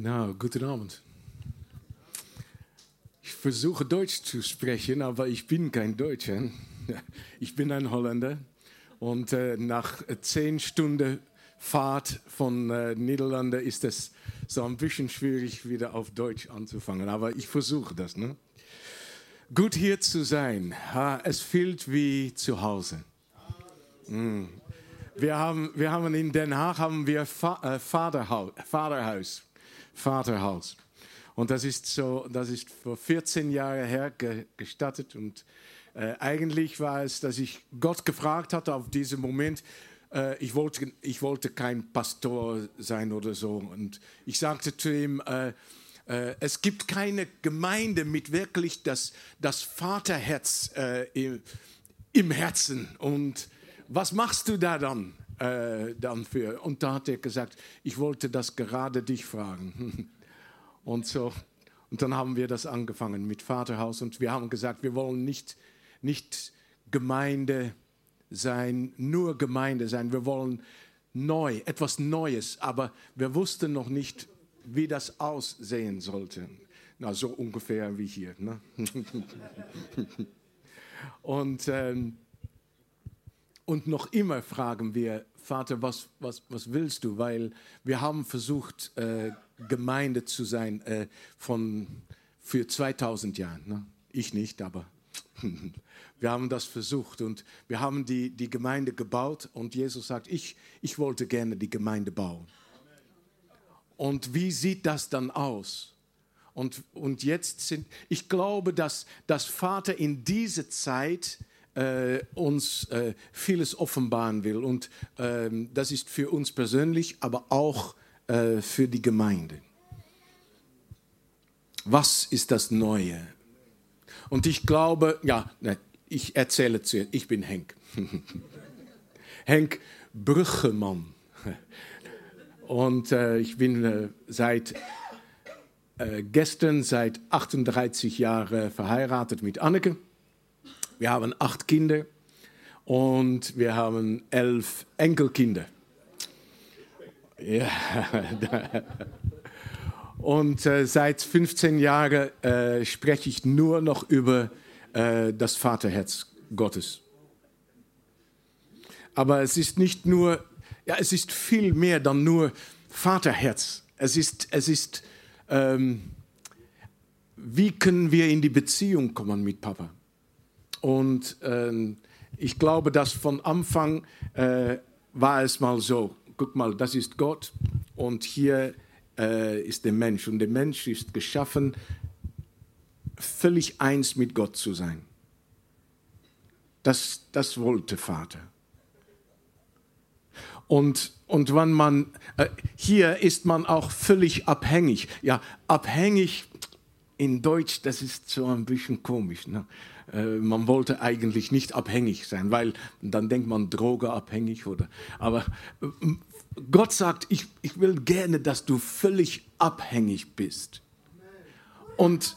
Guten Abend. Ich versuche Deutsch zu sprechen, aber ich bin kein Deutscher. Ich bin ein Holländer und äh, nach zehn Stunden Fahrt von äh, Niederlande ist es so ein bisschen schwierig, wieder auf Deutsch anzufangen. Aber ich versuche das. Ne? Gut hier zu sein. Ha, es fühlt wie zu Hause. Mm. Wir haben, wir haben in Den Haag haben wir Fa äh, Vaterhaus, Vaterhaus, Vaterhaus. Und das ist so, das ist vor 14 Jahren her ge gestattet. Und äh, eigentlich war es, dass ich Gott gefragt hatte auf diesen Moment. Äh, ich, wollte, ich wollte kein Pastor sein oder so. Und ich sagte zu ihm, äh, äh, es gibt keine Gemeinde mit wirklich das, das Vaterherz äh, im, im Herzen. Und was machst du da dann, äh, dann für? Und da hat er gesagt, ich wollte das gerade dich fragen. Und so, und dann haben wir das angefangen mit Vaterhaus und wir haben gesagt, wir wollen nicht, nicht Gemeinde sein, nur Gemeinde sein, wir wollen neu, etwas Neues, aber wir wussten noch nicht, wie das aussehen sollte. Na, so ungefähr wie hier. Ne? und ähm, und noch immer fragen wir, Vater, was, was, was willst du? Weil wir haben versucht, äh, Gemeinde zu sein äh, von, für 2000 Jahren. Ne? Ich nicht, aber wir haben das versucht und wir haben die, die Gemeinde gebaut und Jesus sagt, ich, ich wollte gerne die Gemeinde bauen. Und wie sieht das dann aus? Und, und jetzt sind, ich glaube, dass, dass Vater in dieser Zeit äh, uns äh, vieles offenbaren will. Und äh, das ist für uns persönlich, aber auch äh, für die Gemeinde. Was ist das Neue? Und ich glaube, ja, ne, ich erzähle zu ich bin Henk. Henk Brüggemann. Und äh, ich bin äh, seit gestern seit 38 Jahren verheiratet mit Anneke. Wir haben acht Kinder und wir haben elf Enkelkinder. Ja. Und äh, seit 15 Jahren äh, spreche ich nur noch über äh, das Vaterherz Gottes. Aber es ist nicht nur, ja, es ist viel mehr dann nur Vaterherz. Es ist, es ist ähm, wie können wir in die Beziehung kommen mit Papa? Und äh, ich glaube, dass von Anfang äh, war es mal so, guck mal, das ist Gott und hier äh, ist der Mensch. Und der Mensch ist geschaffen, völlig eins mit Gott zu sein. Das, das wollte Vater. Und, und wenn man, äh, hier ist man auch völlig abhängig. Ja, abhängig in Deutsch, das ist so ein bisschen komisch. Ne? Äh, man wollte eigentlich nicht abhängig sein, weil dann denkt man drogeabhängig oder. Aber äh, Gott sagt, ich, ich will gerne, dass du völlig abhängig bist. Und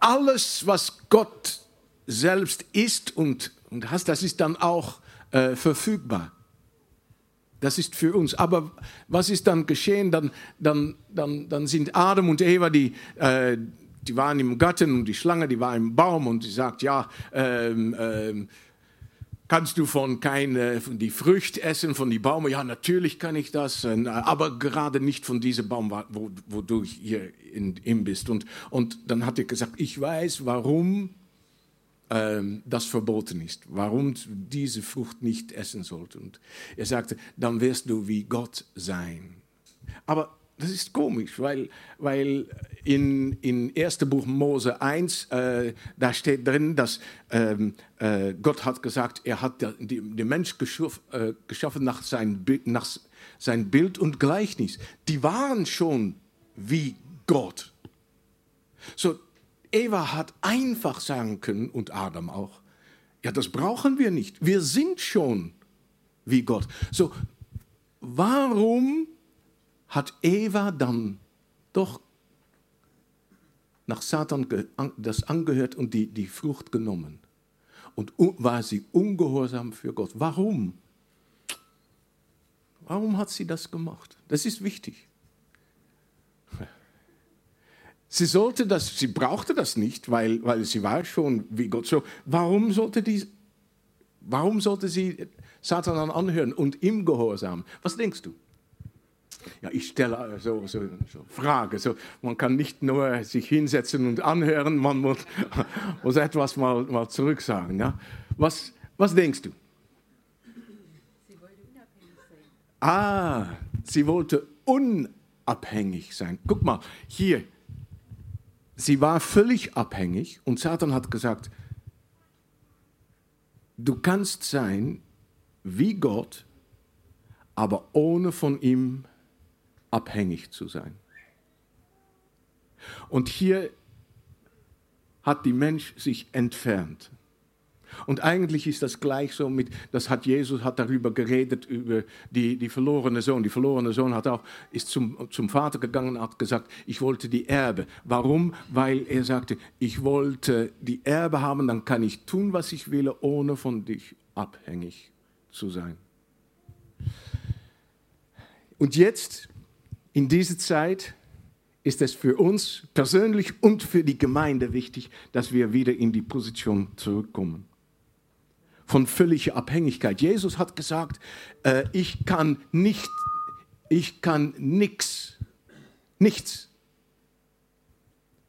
alles, was Gott selbst ist und, und hast, das ist dann auch äh, verfügbar. Das ist für uns. Aber was ist dann geschehen? Dann, dann, dann, dann sind Adam und Eva, die, äh, die waren im Garten und die Schlange, die war im Baum und sie sagt, ja, ähm, ähm, kannst du von keine von die Früchte essen von die Bäume? Ja, natürlich kann ich das, äh, aber gerade nicht von diesem Baum, wo, wo du hier in, in bist. Und, und dann hat er gesagt, ich weiß, warum ähm, das verboten ist, warum diese Frucht nicht essen sollte. Und er sagte, dann wirst du wie Gott sein. Aber das ist komisch, weil, weil in, in 1. Buch Mose 1, äh, da steht drin, dass ähm, äh, Gott hat gesagt, er hat den Mensch geschaff, äh, geschaffen nach sein, nach sein Bild und Gleichnis. Die waren schon wie Gott. So, Eva hat einfach sagen können, und Adam auch, ja, das brauchen wir nicht. Wir sind schon wie Gott. So, warum hat Eva dann doch nach Satan das angehört und die, die Frucht genommen. Und war sie ungehorsam für Gott. Warum? Warum hat sie das gemacht? Das ist wichtig. Sie sollte das, sie brauchte das nicht, weil, weil sie war schon wie Gott. So, warum sollte die, warum sollte sie Satan dann anhören und ihm gehorsam? Was denkst du? Ja, ich stelle so, so, so Frage. So, man kann nicht nur sich hinsetzen und anhören, man muss, muss etwas mal, mal zurücksagen. Ja? Was, was denkst du? Sie wollte unabhängig sein. Ah, sie wollte unabhängig sein. Guck mal, hier, sie war völlig abhängig und Satan hat gesagt, du kannst sein wie Gott, aber ohne von ihm abhängig zu sein. Und hier hat die Mensch sich entfernt. Und eigentlich ist das gleich so mit, das hat Jesus hat darüber geredet, über die, die verlorene Sohn. Die verlorene Sohn hat auch, ist zum, zum Vater gegangen und hat gesagt, ich wollte die Erbe. Warum? Weil er sagte, ich wollte die Erbe haben, dann kann ich tun, was ich will, ohne von dich abhängig zu sein. Und jetzt, in dieser Zeit, ist es für uns persönlich und für die Gemeinde wichtig, dass wir wieder in die Position zurückkommen von völliger Abhängigkeit. Jesus hat gesagt, äh, ich kann nicht, ich kann nichts, nichts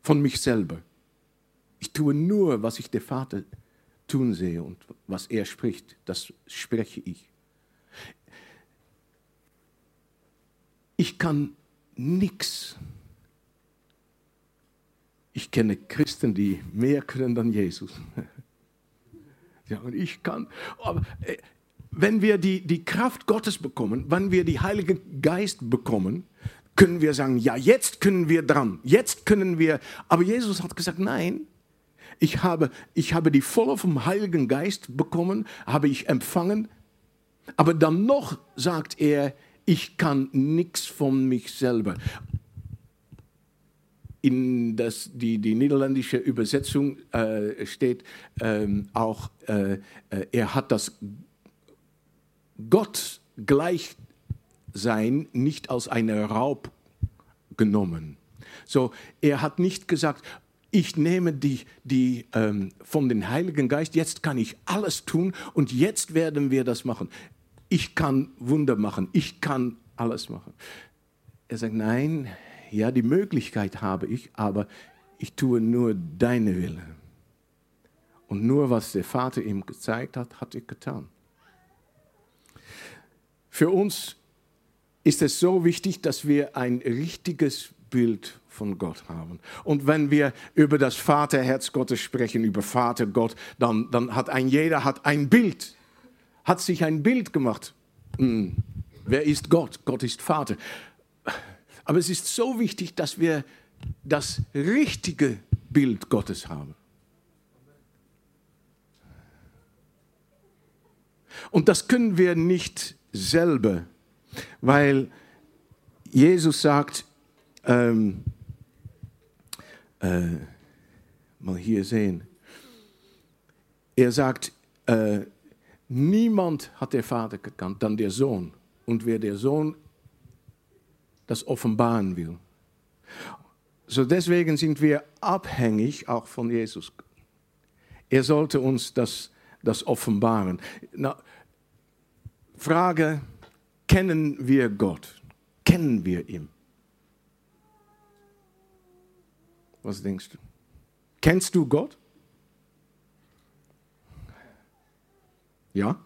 von mich selber. Ich tue nur, was ich der Vater tun sehe und was er spricht, das spreche ich. Ich kann nichts. Ich kenne Christen, die mehr können dann Jesus. Ja, und ich kann. Aber äh, wenn wir die, die Kraft Gottes bekommen, wenn wir die Heilige Geist bekommen, können wir sagen, ja, jetzt können wir dran, jetzt können wir. Aber Jesus hat gesagt, nein, ich habe, ich habe die volle vom Heiligen Geist bekommen, habe ich empfangen. Aber dann noch sagt er, ich kann nichts von mich selber in das, die, die niederländische Übersetzung äh, steht ähm, auch, äh, äh, er hat das Gott gleich sein nicht als einen Raub genommen. So, er hat nicht gesagt, ich nehme die, die ähm, von den Heiligen Geist, jetzt kann ich alles tun und jetzt werden wir das machen. Ich kann Wunder machen, ich kann alles machen. Er sagt, nein, ja, die Möglichkeit habe ich, aber ich tue nur deine Wille. Und nur was der Vater ihm gezeigt hat, hat er getan. Für uns ist es so wichtig, dass wir ein richtiges Bild von Gott haben. Und wenn wir über das Vaterherz Gottes sprechen, über Vater Gott, dann, dann hat ein jeder hat ein Bild, hat sich ein Bild gemacht. Hm. Wer ist Gott? Gott ist Vater. Aber es ist so wichtig, dass wir das richtige Bild Gottes haben. Und das können wir nicht selber, weil Jesus sagt, ähm, äh, mal hier sehen, er sagt, äh, niemand hat der Vater gekannt, dann der Sohn. Und wer der Sohn das offenbaren will. So deswegen sind wir abhängig auch von Jesus. Er sollte uns das, das offenbaren. Na, Frage, kennen wir Gott? Kennen wir ihn? Was denkst du? Kennst du Gott? Ja?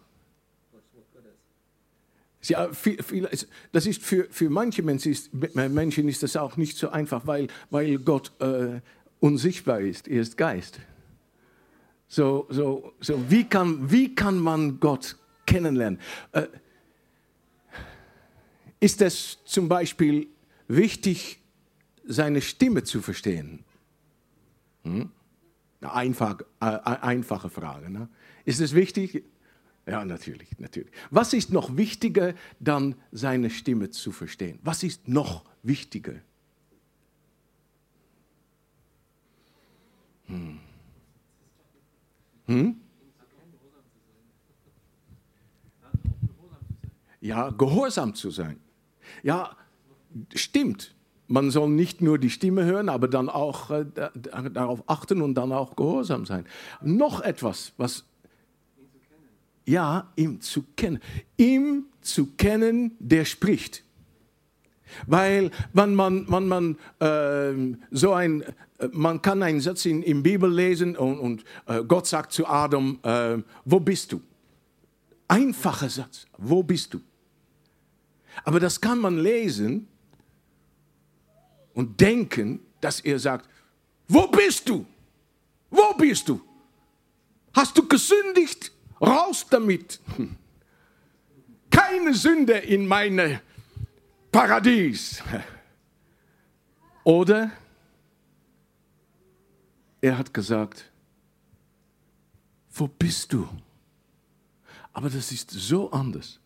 Ja, viel, viel, das ist für, für manche Menschen ist, Menschen ist das auch nicht so einfach, weil, weil Gott äh, unsichtbar ist. Er ist Geist. So, so, so wie, kann, wie kann man Gott kennenlernen? Äh, ist es zum Beispiel wichtig, seine Stimme zu verstehen? Hm? Einfach, äh, einfache Frage. Ne? Ist es wichtig? Ja, natürlich, natürlich. Was ist noch wichtiger, dann seine Stimme zu verstehen? Was ist noch wichtiger? Hm. Hm? Ja, gehorsam zu sein. Ja, stimmt. man soll nicht nur die Stimme hören, aber dann auch äh, darauf achten und dann auch gehorsam sein. Noch etwas, was ja, ihm zu kennen. Ihm zu kennen, der spricht. Weil wenn man, wenn man äh, so ein, man kann einen Satz in, in Bibel lesen und, und äh, Gott sagt zu Adam, äh, wo bist du? Einfacher Satz, wo bist du? Aber das kann man lesen und denken, dass er sagt, wo bist du? Wo bist du? Hast du gesündigt? Raus damit. Keine Sünde in meine Paradies. Oder er hat gesagt, wo bist du? Aber das ist so anders.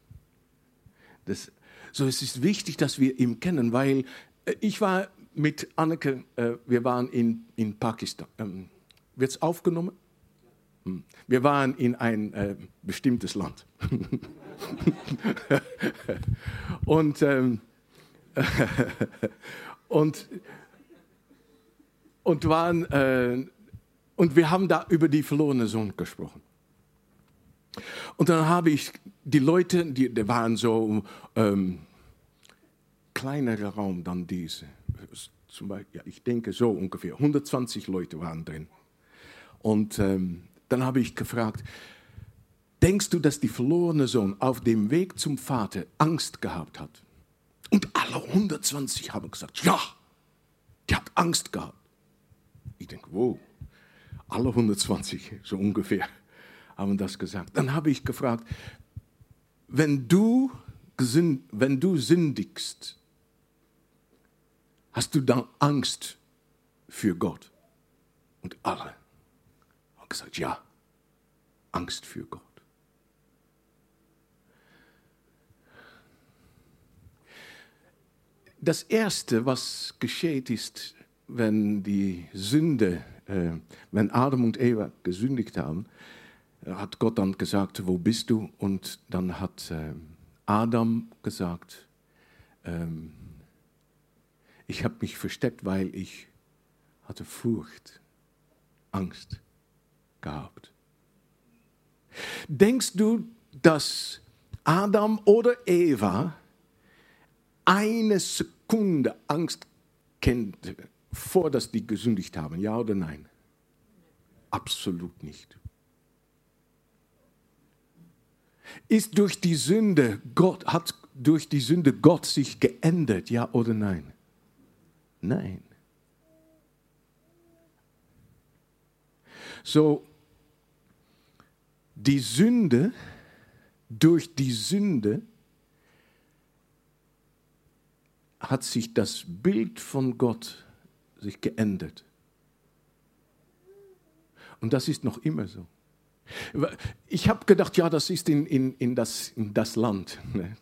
Das, so es ist wichtig, dass wir ihn kennen, weil äh, ich war mit Anneke, äh, wir waren in, in Pakistan. Ähm, Wird es aufgenommen? Wir waren in ein äh, bestimmtes Land. und, ähm, und, und, waren, äh, und wir haben da über die verlorene Sohn gesprochen. Und dann habe ich die Leute, die, die waren so ähm, kleinerer Raum dann diese. Zum Beispiel, ja, ich denke so ungefähr. 120 Leute waren drin. Und ähm, dann habe ich gefragt, denkst du, dass die verlorene Sohn auf dem Weg zum Vater Angst gehabt hat? Und alle 120 haben gesagt, ja, die hat Angst gehabt. Ich denke, wow, alle 120, so ungefähr, haben das gesagt. Dann habe ich gefragt, wenn du, wenn du sündigst, hast du dann Angst für Gott? Und alle gesagt, ja, Angst für Gott. Das Erste, was geschieht, ist, wenn die Sünde, äh, wenn Adam und Eva gesündigt haben, hat Gott dann gesagt, wo bist du? Und dann hat äh, Adam gesagt, ähm, ich habe mich versteckt, weil ich hatte Furcht, Angst gehabt. Denkst du, dass Adam oder Eva eine Sekunde Angst kennt, vor dass die gesündigt haben? Ja oder nein? Absolut nicht. Ist durch die Sünde Gott, hat durch die Sünde Gott sich geändert? Ja oder nein? Nein. So, die Sünde, durch die Sünde hat sich das Bild von Gott sich geändert. Und das ist noch immer so. Ich habe gedacht, ja, das ist in, in, in, das, in das Land. Ne?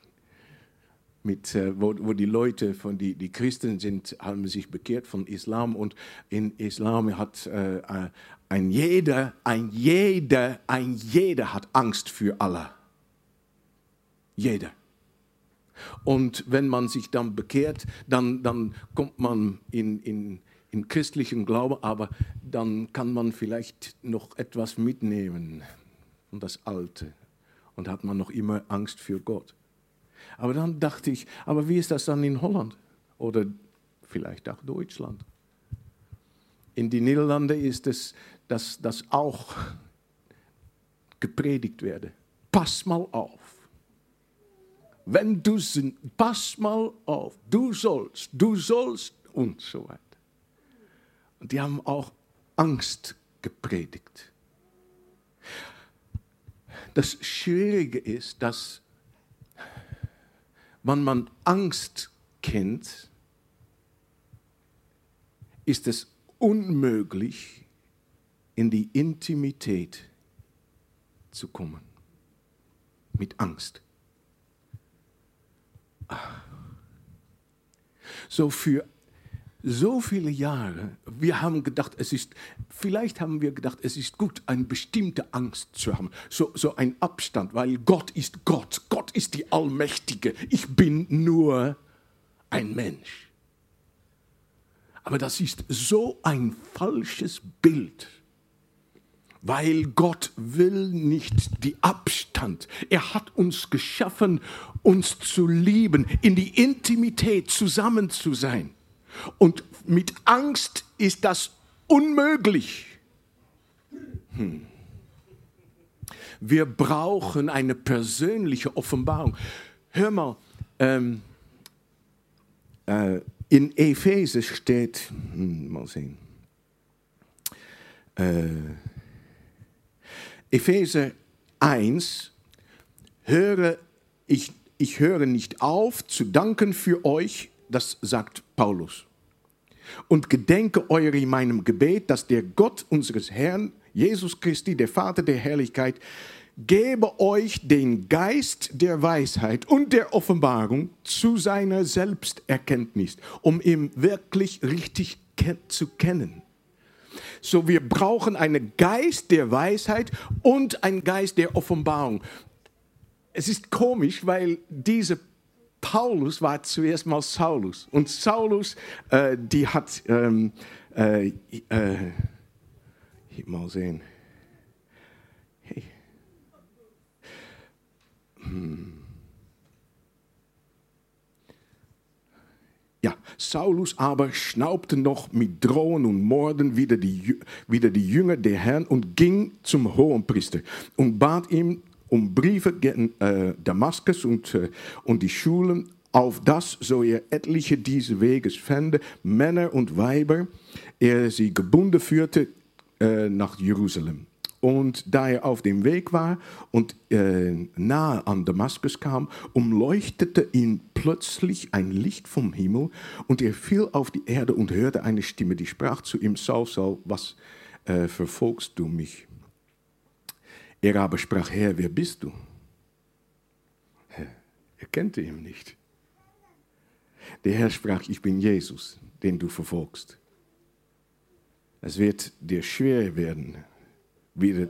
Mit, äh, wo, wo, die Leute, von die, die Christen sind, haben sich bekehrt von Islam und in Islam hat äh, ein jeder, ein jeder, ein jeder hat Angst für Allah. Jeder. Und wenn man sich dann bekehrt, dann, dann kommt man in, in, in christlichen Glauben, aber dann kann man vielleicht noch etwas mitnehmen von das Alte und hat man noch immer Angst für Gott. Aber dann dachte ich, aber wie ist das dann in Holland oder vielleicht auch Deutschland? In die Niederlande ist es dass das auch gepredigt werde. Pass mal auf. Wenn du sind, pass mal auf. Du sollst, du sollst und so weiter. Und die haben auch Angst gepredigt. Das Schwierige ist, dass wenn man Angst kennt, ist es unmöglich, in die Intimität zu kommen. Mit Angst. So für so viele Jahre, wir haben gedacht, es ist, vielleicht haben wir gedacht, es ist gut, eine bestimmte Angst zu haben, so, so ein Abstand, weil Gott ist Gott, Gott ist die Allmächtige, ich bin nur ein Mensch. Aber das ist so ein falsches Bild, weil Gott will nicht die Abstand. Er hat uns geschaffen, uns zu lieben, in die Intimität zusammen zu sein. Und mit Angst ist das unmöglich. Hm. Wir brauchen eine persönliche Offenbarung. Hör mal, ähm, äh, in Epheser steht, hm, mal sehen, äh, Epheser 1, höre, ich, ich höre nicht auf zu danken für euch, das sagt Paulus. Und gedenke euer in meinem Gebet, dass der Gott unseres Herrn, Jesus Christi, der Vater der Herrlichkeit, gebe euch den Geist der Weisheit und der Offenbarung zu seiner Selbsterkenntnis, um ihn wirklich richtig zu kennen. So, wir brauchen einen Geist der Weisheit und einen Geist der Offenbarung. Es ist komisch, weil diese Paulus war zuerst mal Saulus. Und Saulus, äh, die hat, ähm, äh, äh, mal sehen, hey, hm. Ja, Saulus aber schnaubte noch mit Drohen und Morden wieder die, wieder die Jünger der Herrn und ging zum Hohenpriester und bat ihm um Briefe gegen äh, Damaskus und, äh, und die Schulen, auf das, so er etliche diese Weges fände, Männer und Weiber, er sie gebunden führte äh, nach Jerusalem. Und da er auf dem Weg war und nahe an Damaskus kam, umleuchtete ihn plötzlich ein Licht vom Himmel und er fiel auf die Erde und hörte eine Stimme, die sprach zu ihm, Saul, Saul, was verfolgst du mich? Er aber sprach, Herr, wer bist du? Er kannte ihn nicht. Der Herr sprach, ich bin Jesus, den du verfolgst. Es wird dir schwer werden, wieder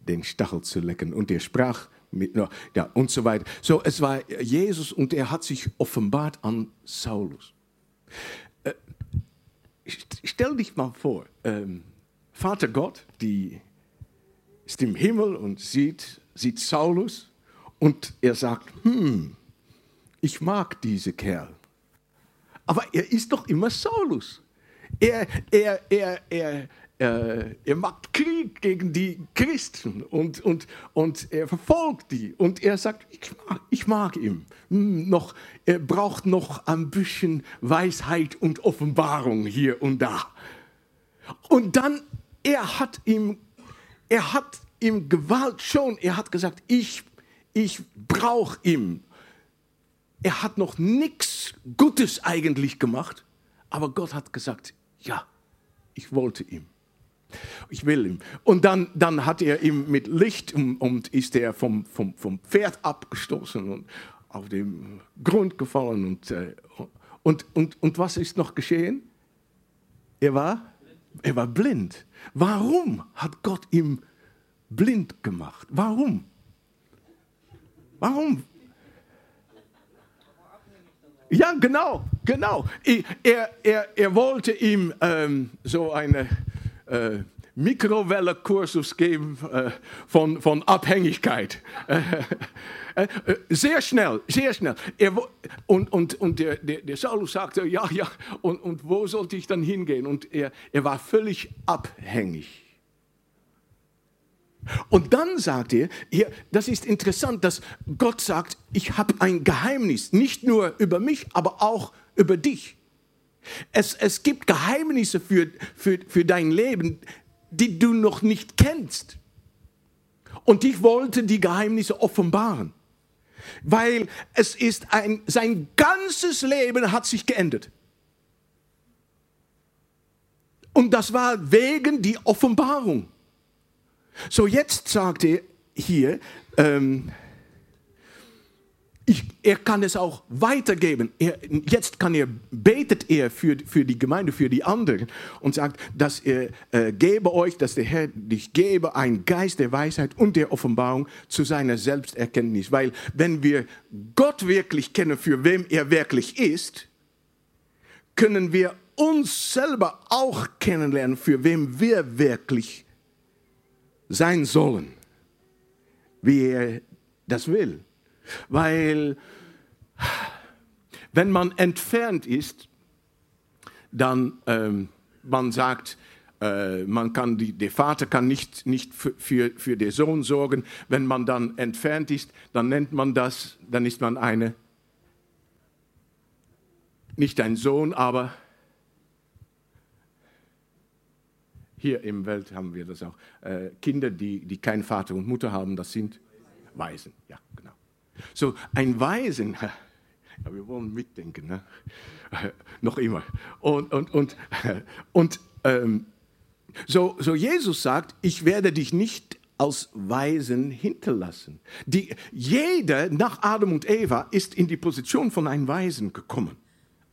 den Stachel zu lecken. Und er sprach mit, ja, und so weiter. So, es war Jesus und er hat sich offenbart an Saulus. Äh, stell dich mal vor, ähm, Vater Gott, die ist im Himmel und sieht, sieht Saulus und er sagt, hm, ich mag diese Kerl. Aber er ist doch immer Saulus. Er, er, er, er, er macht Krieg gegen die Christen und, und, und er verfolgt die. Und er sagt, ich mag, ich mag ihn. Hm, noch, er braucht noch ein bisschen Weisheit und Offenbarung hier und da. Und dann, er hat ihm, er hat ihm Gewalt schon, er hat gesagt, ich, ich brauche ihn. Er hat noch nichts Gutes eigentlich gemacht, aber Gott hat gesagt, ja, ich wollte ihm. Ich will ihm. Und dann, dann hat er ihm mit Licht und, und ist er vom, vom, vom Pferd abgestoßen und auf den Grund gefallen. Und, äh, und, und, und was ist noch geschehen? Er war, er war blind. Warum hat Gott ihm blind gemacht? Warum? Warum? Ja, genau, genau. Er, er, er wollte ihm ähm, so eine äh, Mikrowelle-Kursus geben äh, von, von Abhängigkeit. Äh, äh, sehr schnell, sehr schnell. Er, und und, und der, der, der Saulus sagte, ja, ja, und, und wo sollte ich dann hingehen? Und er, er war völlig abhängig. Und dann sagt er, hier, das ist interessant, dass Gott sagt, ich habe ein Geheimnis, nicht nur über mich, aber auch über dich. Es, es gibt Geheimnisse für, für, für dein Leben, die du noch nicht kennst. Und ich wollte die Geheimnisse offenbaren, weil es ist ein, sein ganzes Leben hat sich geändert. Und das war wegen die Offenbarung. So jetzt sagt er hier, ähm, ich, er kann es auch weitergeben. Er, jetzt kann er, betet er für, für die Gemeinde, für die anderen und sagt, dass er äh, gebe euch, dass der Herr dich gebe, einen Geist der Weisheit und der Offenbarung zu seiner Selbsterkenntnis. Weil wenn wir Gott wirklich kennen, für wem er wirklich ist, können wir uns selber auch kennenlernen, für wem wir wirklich sein sollen, wie er das will. Weil wenn man entfernt ist, dann ähm, man sagt, äh, man kann die, der Vater kann nicht, nicht für, für, den Sohn sorgen. Wenn man dann entfernt ist, dann nennt man das, dann ist man eine, nicht ein Sohn, aber hier im Welt haben wir das auch. Äh, Kinder, die, die keinen Vater und Mutter haben, das sind Waisen. Ja, genau. So, ein Waisen, ja, wir wollen mitdenken, ne? noch immer. Und, und, und, und ähm, so, so Jesus sagt, ich werde dich nicht als Weisen hinterlassen. Die, jeder nach Adam und Eva ist in die Position von einem Weisen gekommen.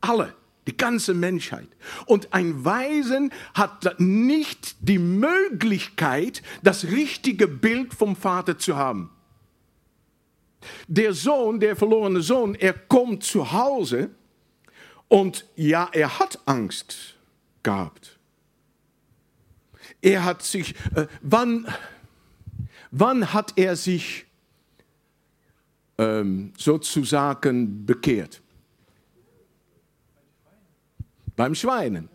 Alle, die ganze Menschheit. Und ein Weisen hat nicht die Möglichkeit, das richtige Bild vom Vater zu haben. Der Sohn, der verlorene Sohn, er kommt zu Hause und ja, er hat Angst gehabt. Er hat sich, äh, wann, wann hat er sich ähm, sozusagen bekehrt? Beim Schweinen.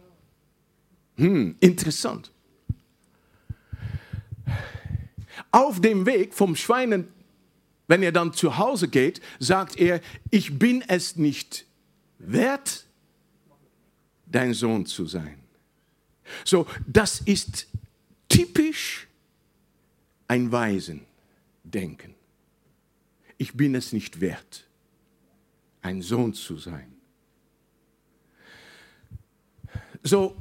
Hm, interessant. Auf dem Weg vom Schweinen, wenn er dann zu Hause geht, sagt er, ich bin es nicht wert, dein Sohn zu sein. So, das ist typisch ein Waisendenken. Ich bin es nicht wert, ein Sohn zu sein. So,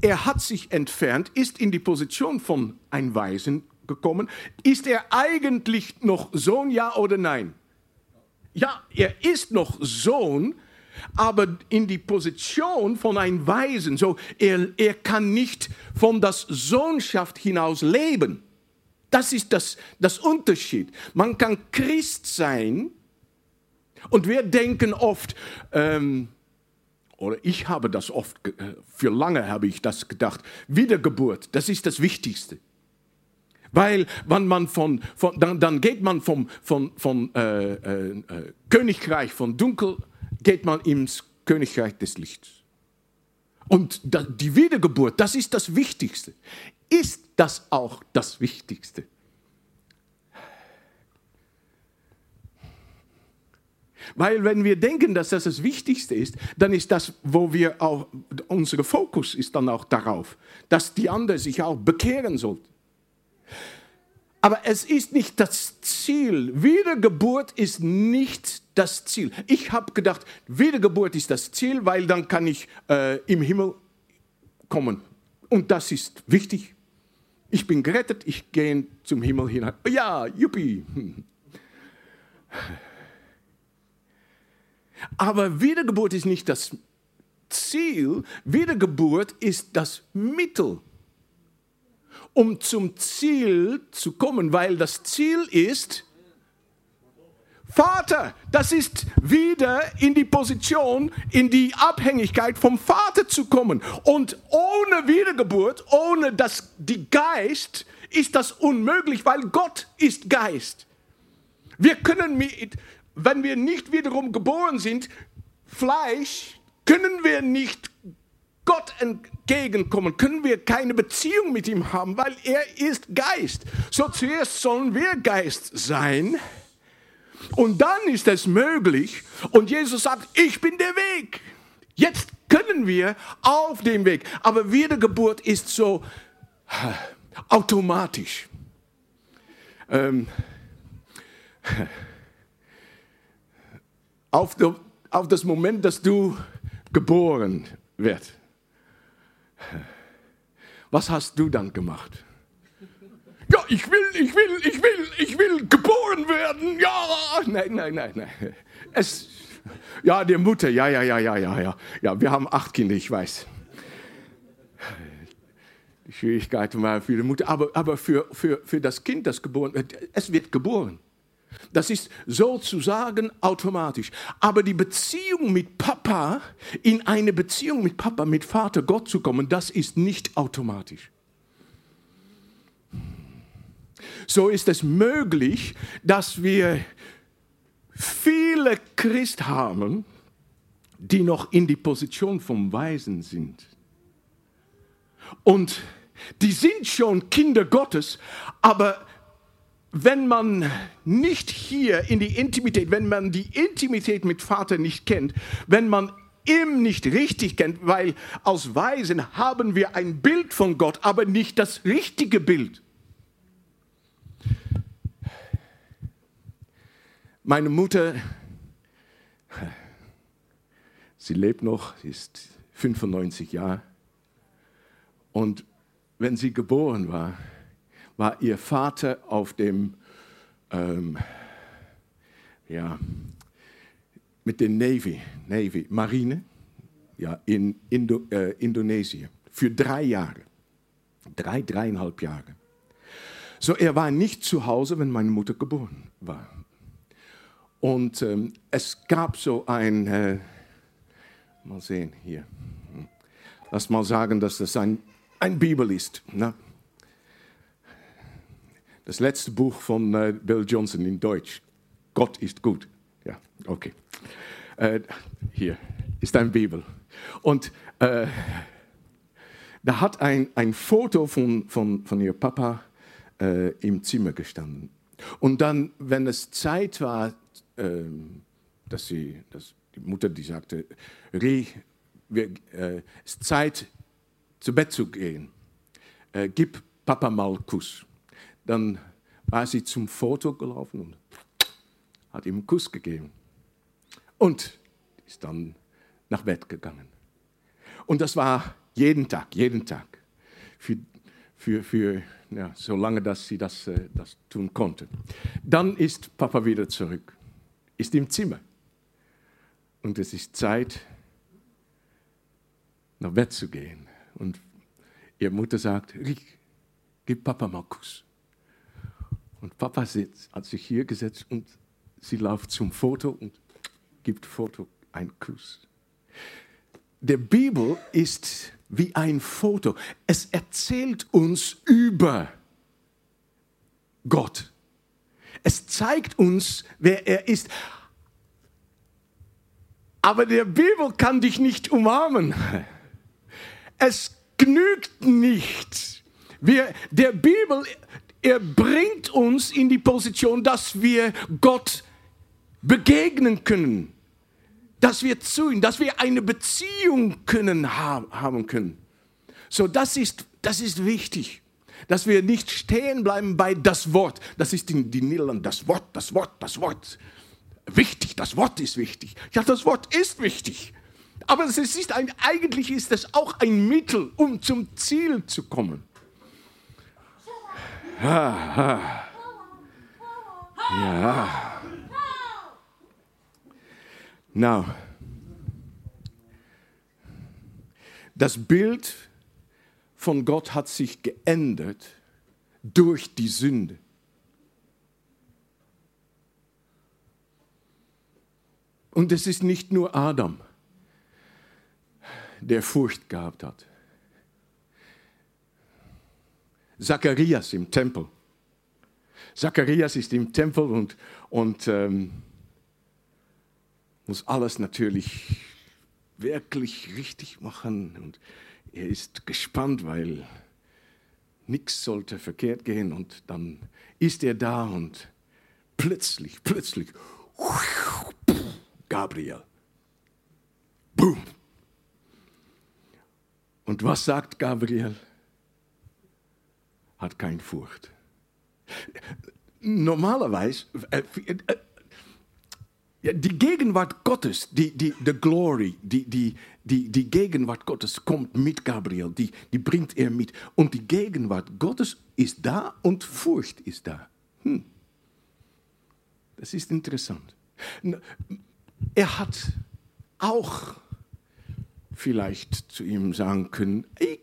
er hat sich entfernt, ist in die Position von ein Waisen gekommen. Ist er eigentlich noch Sohn, ja oder nein? Ja, er ist noch Sohn, aber in die Position von einem Weisen. So, er, er kann nicht von der Sohnschaft hinaus leben. Das ist das, das Unterschied. Man kann Christ sein und wir denken oft, ähm, oder ich habe das oft, äh, für lange habe ich das gedacht, Wiedergeburt, das ist das Wichtigste. Weil wenn man von, von dann, dann geht man vom, von, von äh, äh, äh Königreich von Dunkel geht man ins Königreich des Lichts. Und die Wiedergeburt, das ist das Wichtigste. Ist das auch das Wichtigste? Weil wenn wir denken, dass das das Wichtigste ist, dann ist das, wo wir auch, unser Fokus ist dann auch darauf, dass die anderen sich auch bekehren sollten. Aber es ist nicht das Ziel. Wiedergeburt ist nicht das Ziel. Ich habe gedacht, Wiedergeburt ist das Ziel, weil dann kann ich äh, im Himmel kommen. Und das ist wichtig. Ich bin gerettet, ich gehe zum Himmel hinein. Ja, yuppie. Aber Wiedergeburt ist nicht das Ziel, Wiedergeburt ist das Mittel um zum Ziel zu kommen, weil das Ziel ist, Vater, das ist wieder in die Position, in die Abhängigkeit vom Vater zu kommen. Und ohne Wiedergeburt, ohne das, die Geist, ist das unmöglich, weil Gott ist Geist. Wir können, mit, wenn wir nicht wiederum geboren sind, Fleisch, können wir nicht Gott entgegenkommen, können wir keine Beziehung mit ihm haben, weil er ist Geist. So zuerst sollen wir Geist sein. Und dann ist es möglich. Und Jesus sagt, ich bin der Weg. Jetzt können wir auf dem Weg. Aber Wiedergeburt ist so automatisch. Ähm, auf das Moment, dass du geboren wirst was hast du dann gemacht? Ja, ich will, ich will, ich will, ich will geboren werden. Ja, nein, nein, nein, nein. Es, ja, der Mutter, ja, ja, ja, ja, ja, ja. Ja, wir haben acht Kinder, ich weiß. Die Schwierigkeiten waren für die Mutter, aber, aber für, für, für das Kind, das geboren wird, es wird geboren. Das ist sozusagen automatisch. Aber die Beziehung mit Papa, in eine Beziehung mit Papa, mit Vater Gott zu kommen, das ist nicht automatisch. So ist es möglich, dass wir viele Christen haben, die noch in die Position vom Weisen sind. Und die sind schon Kinder Gottes, aber wenn man nicht hier in die Intimität, wenn man die Intimität mit Vater nicht kennt, wenn man ihn nicht richtig kennt, weil als Weisen haben wir ein Bild von Gott, aber nicht das richtige Bild. Meine Mutter, sie lebt noch, sie ist 95 Jahre. Und wenn sie geboren war, war ihr Vater auf dem, ähm, ja, mit der Navy, Navy, Marine, ja, in Indo, äh, Indonesien für drei Jahre. Drei, dreieinhalb Jahre. So, er war nicht zu Hause, wenn meine Mutter geboren war. Und ähm, es gab so ein, äh, mal sehen hier, lass mal sagen, dass das ein, ein Bibel ist. Ne? Das letzte Buch von äh, Bill Johnson in Deutsch. Gott ist gut. Ja, okay. Äh, hier ist ein Bibel. Und äh, da hat ein, ein Foto von, von, von ihr Papa äh, im Zimmer gestanden. Und dann, wenn es Zeit war, ähm, dass, sie, dass die Mutter die sagte, Rie, äh, es ist Zeit, zu Bett zu gehen. Äh, gib Papa mal Kuss. Dann war sie zum Foto gelaufen und hat ihm einen Kuss gegeben. Und ist dann nach Bett gegangen. Und das war jeden Tag, jeden Tag. Für, für, für ja, solange dass sie das, äh, das tun konnte. Dann ist Papa wieder zurück ist im Zimmer. Und es ist Zeit, nach Bett zu gehen. Und ihre Mutter sagt, Rick, gib Papa mal Kuss. Und Papa sitzt, hat sich hier gesetzt und sie läuft zum Foto und gibt Foto einen Kuss. Der Bibel ist wie ein Foto. Es erzählt uns über Gott. Es zeigt uns, wer er ist. Aber der Bibel kann dich nicht umarmen. Es genügt nicht. Wir, der Bibel, er bringt uns in die Position, dass wir Gott begegnen können, dass wir zu ihm, dass wir eine Beziehung können haben können. So, das ist, das ist wichtig dass wir nicht stehen bleiben bei das Wort. Das ist in die Niederlande, das Wort, das Wort, das Wort. Wichtig, das Wort ist wichtig. Ja, das Wort ist wichtig. Aber es ist ein, eigentlich ist es auch ein Mittel, um zum Ziel zu kommen. Ja. ja. Now, das Bild von Gott hat sich geändert durch die Sünde. Und es ist nicht nur Adam, der Furcht gehabt hat. Zacharias im Tempel. Zacharias ist im Tempel und, und ähm, muss alles natürlich wirklich richtig machen. Und er ist gespannt, weil nichts sollte verkehrt gehen. Und dann ist er da und plötzlich, plötzlich, Gabriel. Boom. Und was sagt Gabriel? Hat keine Furcht. Normalerweise, äh, äh, ja, die Gegenwart Gottes, die, die, die Glory, die, die, die, die Gegenwart Gottes kommt mit Gabriel, die, die bringt er mit. Und die Gegenwart Gottes ist da und Furcht ist da. Hm. Das ist interessant. Er hat auch vielleicht zu ihm sagen können, hey,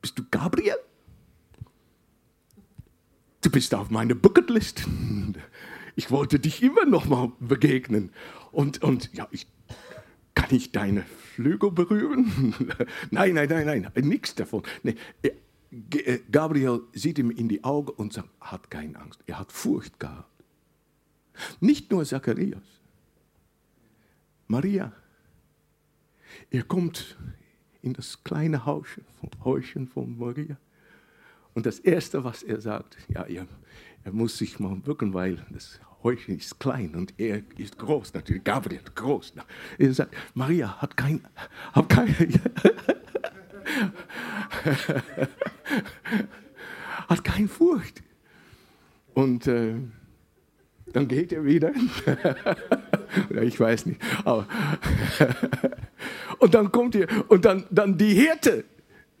bist du Gabriel? Du bist auf meiner Bucketlist. ich wollte dich immer noch mal begegnen. Und, und ja, ich, kann ich deine Flügel berühren? nein, nein, nein, nein, nichts davon. Nee, äh, Gabriel sieht ihm in die Augen und sagt, hat keine Angst. Er hat Furcht gehabt. Nicht nur Zacharias. Maria. Er kommt in das kleine Häuschen von Maria. Und das Erste, was er sagt, ja, er, er muss sich mal bücken, weil das Häuschen ist klein und er ist groß, natürlich, Gabriel groß. Er sagt, Maria hat kein, hat kein, hat keine Furcht. Und äh, dann geht er wieder. ich weiß nicht. Aber und dann kommt ihr, und dann, dann die Hirte.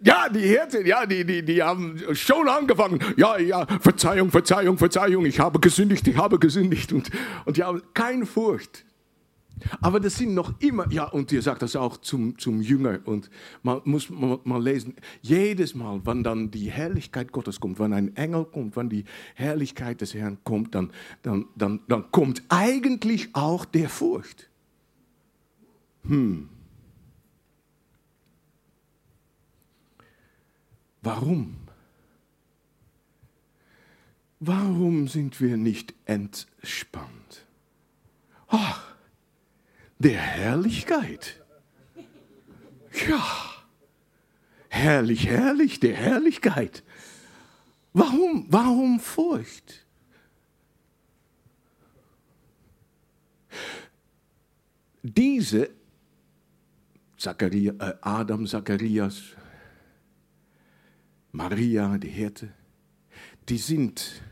Ja, die Hirte, ja, die, die, die haben schon angefangen. Ja, ja, Verzeihung, Verzeihung, Verzeihung, ich habe gesündigt, ich habe gesündigt. Und, und die haben keine Furcht. Aber das sind noch immer, ja, und ihr sagt das auch zum, zum Jünger, und man muss mal, mal lesen, jedes Mal, wenn dann die Herrlichkeit Gottes kommt, wenn ein Engel kommt, wenn die Herrlichkeit des Herrn kommt, dann, dann, dann, dann kommt eigentlich auch der Furcht. Hm. Warum? Warum sind wir nicht entspannt? Ach, der Herrlichkeit. Ja, herrlich, herrlich, der Herrlichkeit. Warum, warum Furcht? Diese Zachariah, äh Adam, Zacharias, Maria, die Hirte, die sind,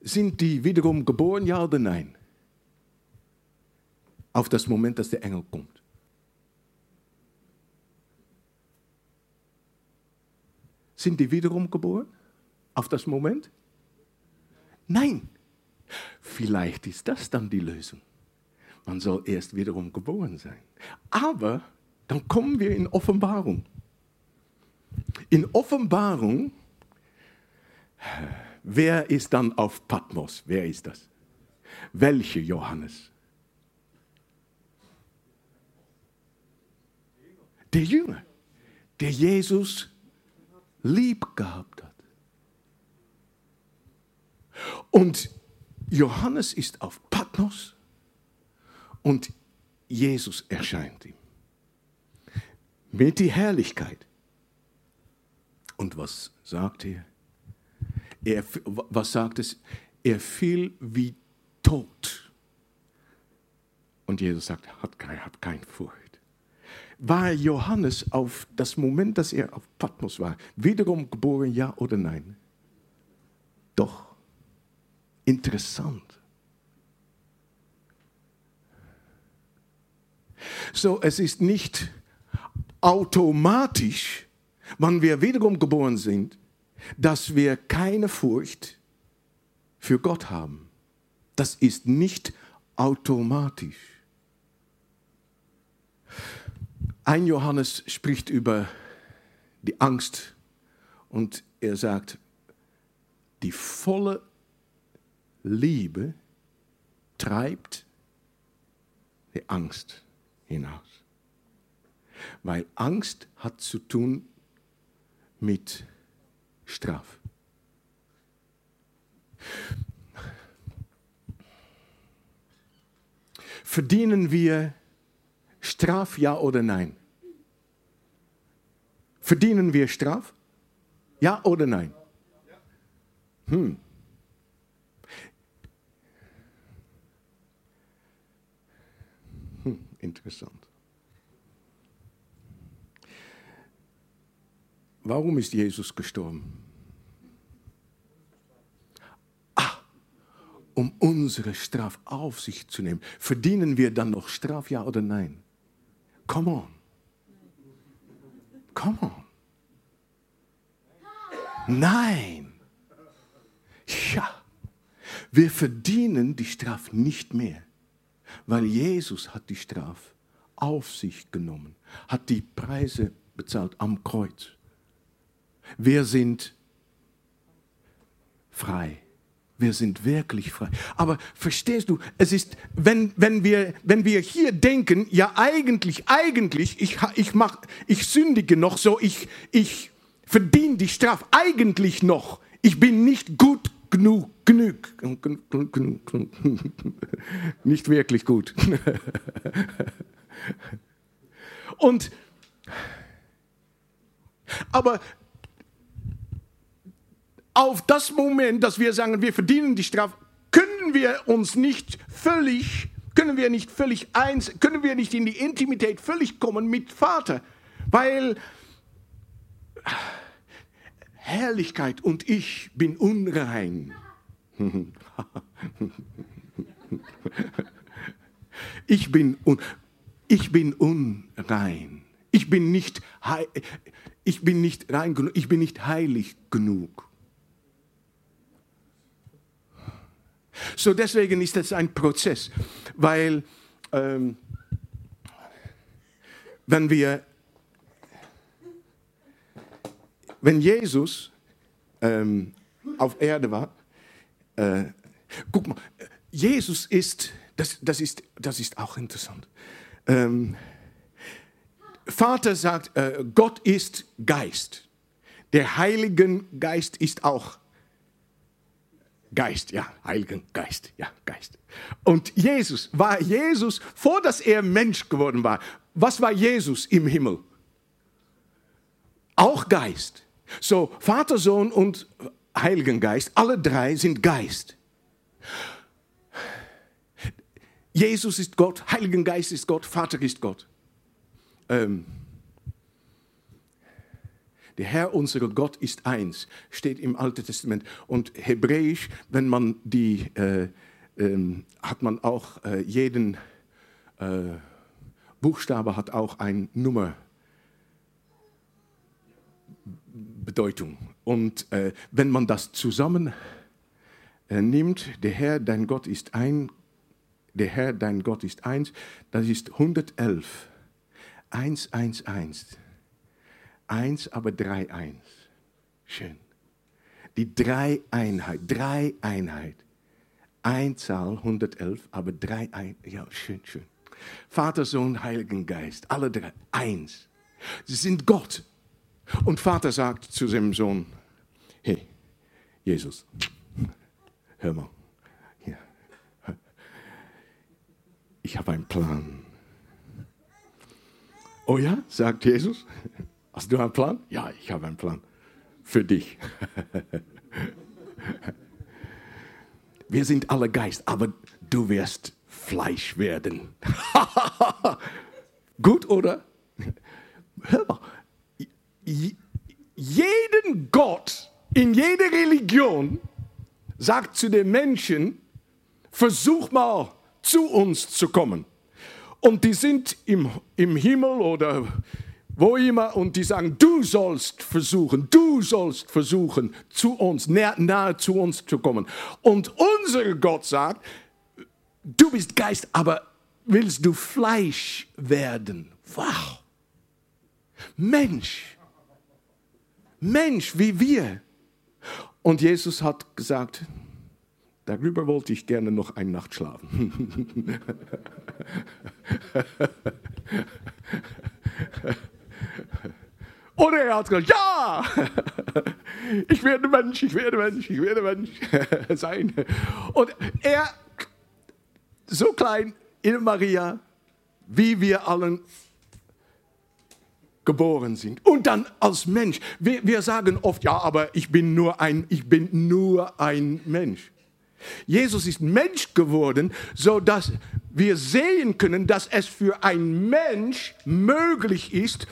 sind die wiederum geboren, ja oder nein? Auf das Moment, dass der Engel kommt. Sind die wiederum geboren? Auf das Moment? Nein. Vielleicht ist das dann die Lösung. Man soll erst wiederum geboren sein. Aber dann kommen wir in Offenbarung. In Offenbarung, wer ist dann auf Patmos? Wer ist das? Welche Johannes? Der Jünger, der Jesus lieb gehabt hat. Und Johannes ist auf Patmos und Jesus erscheint ihm. Mit die Herrlichkeit. Und was sagt er? er was sagt es? Er fiel wie tot. Und Jesus sagt, hat kein, hab keine Furcht. War Johannes auf das Moment, dass er auf Patmos war, wiederum geboren, ja oder nein? Doch. Interessant. So, es ist nicht automatisch, wenn wir wiederum geboren sind, dass wir keine Furcht für Gott haben. Das ist nicht automatisch. Ein Johannes spricht über die Angst und er sagt, die volle Liebe treibt die Angst hinaus. Weil Angst hat zu tun mit Straf. Verdienen wir Straf, ja oder nein? Verdienen wir Straf? Ja oder nein? Hm. Hm, interessant. Warum ist Jesus gestorben? Ah, um unsere Straf auf sich zu nehmen. Verdienen wir dann noch Straf, ja oder nein? Come on. Come on. Nein. Ja. Wir verdienen die Straf nicht mehr, weil Jesus hat die Straf auf sich genommen, hat die Preise bezahlt am Kreuz. Wir sind frei. wir sind wirklich frei. Aber verstehst du, es ist, wenn, wenn, wir, wenn wir hier denken, ja eigentlich, eigentlich, ich, ich, mach, ich sündige noch so, ich, ich verdiene die Strafe, eigentlich noch, ich bin nicht gut genug, genug, nicht wirklich gut. Und, aber auf das Moment, dass wir sagen, wir verdienen die Strafe, können wir uns nicht völlig, können wir nicht völlig eins, können wir nicht in die Intimität völlig kommen mit Vater, weil Herrlichkeit und ich bin unrein. ich bin, un, ich bin unrein. Ich bin nicht, ich bin nicht rein genug, ich bin nicht heilig genug. So deswegen ist es ein Prozess, weil ähm, wenn wir, wenn Jesus ähm, auf Erde war, äh, guck mal, Jesus ist, das, das ist, das ist auch interessant. Ähm, Vater sagt, äh, Gott ist Geist. Der Heilige Geist ist auch Geist, ja, Heiligen Geist, ja, Geist. Und Jesus, war Jesus, vor dass er Mensch geworden war, was war Jesus im Himmel? Auch Geist. So, Vater, Sohn und Heiligen Geist, alle drei sind Geist. Jesus ist Gott, Heiligen Geist ist Gott, Vater ist Gott. Ähm, der Herr, unser Gott, ist eins, steht im Alten Testament. Und Hebräisch, wenn man die, äh, äh, hat man auch äh, jeden äh, Buchstabe hat auch eine Nummer. Bedeutung. Und äh, wenn man das zusammen äh, nimmt, der Herr, dein Gott ist ein, der Herr, dein Gott ist eins, das ist 111. 111. Eins, aber drei eins. Schön. Die Dreieinheit, Dreieinheit. Einzahl 111, aber drei ein. Ja, schön, schön. Vater, Sohn, Heiligen Geist, alle drei, eins. Sie sind Gott. Und Vater sagt zu seinem Sohn, hey, Jesus, hör mal, hier. ich habe einen Plan. Oh ja, sagt Jesus. Hast du einen Plan? Ja, ich habe einen Plan. Für dich. Wir sind alle Geist, aber du wirst Fleisch werden. Gut, oder? Hör mal. Jeden Gott in jeder Religion sagt zu den Menschen, versuch mal zu uns zu kommen. Und die sind im, im Himmel oder wo immer, und die sagen, du sollst versuchen, du sollst versuchen, zu uns, nahe, nahe zu uns zu kommen. Und unser Gott sagt, du bist Geist, aber willst du Fleisch werden? Wow. Mensch. Mensch wie wir. Und Jesus hat gesagt, darüber wollte ich gerne noch eine Nacht schlafen. Oder er hat gesagt, ja, ich werde Mensch, ich werde Mensch, ich werde Mensch sein. Und er, so klein in Maria, wie wir allen geboren sind. Und dann als Mensch. Wir, wir sagen oft, ja, aber ich bin nur ein, ich bin nur ein Mensch. Jesus ist Mensch geworden, so dass wir sehen können, dass es für einen Mensch möglich ist,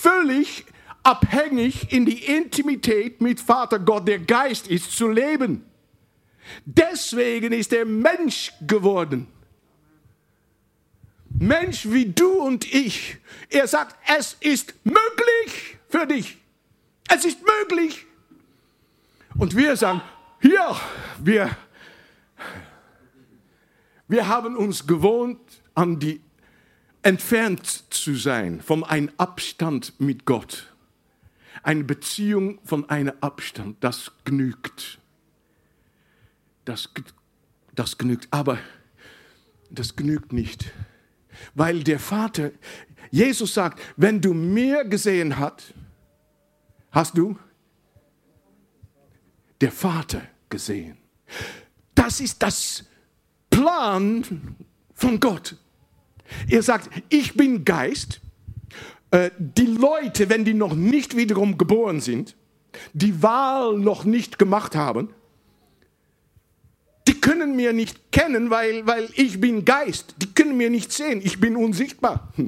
völlig abhängig in die Intimität mit Vater Gott, der Geist ist, zu leben. Deswegen ist er Mensch geworden. Mensch wie du und ich. Er sagt, es ist möglich für dich. Es ist möglich. Und wir sagen, ja, wir, wir haben uns gewohnt, an die entfernt zu sein, von einem Abstand mit Gott. Eine Beziehung von einem Abstand, das genügt. das, das genügt. Aber das genügt nicht. Weil der Vater, Jesus sagt, wenn du mir gesehen hast, hast du der Vater gesehen. Das ist das Plan von Gott. Er sagt, ich bin Geist. Äh, die Leute, wenn die noch nicht wiederum geboren sind, die Wahl noch nicht gemacht haben, die können mir nicht kennen, weil, weil ich bin Geist. Die können mir nicht sehen. Ich bin unsichtbar.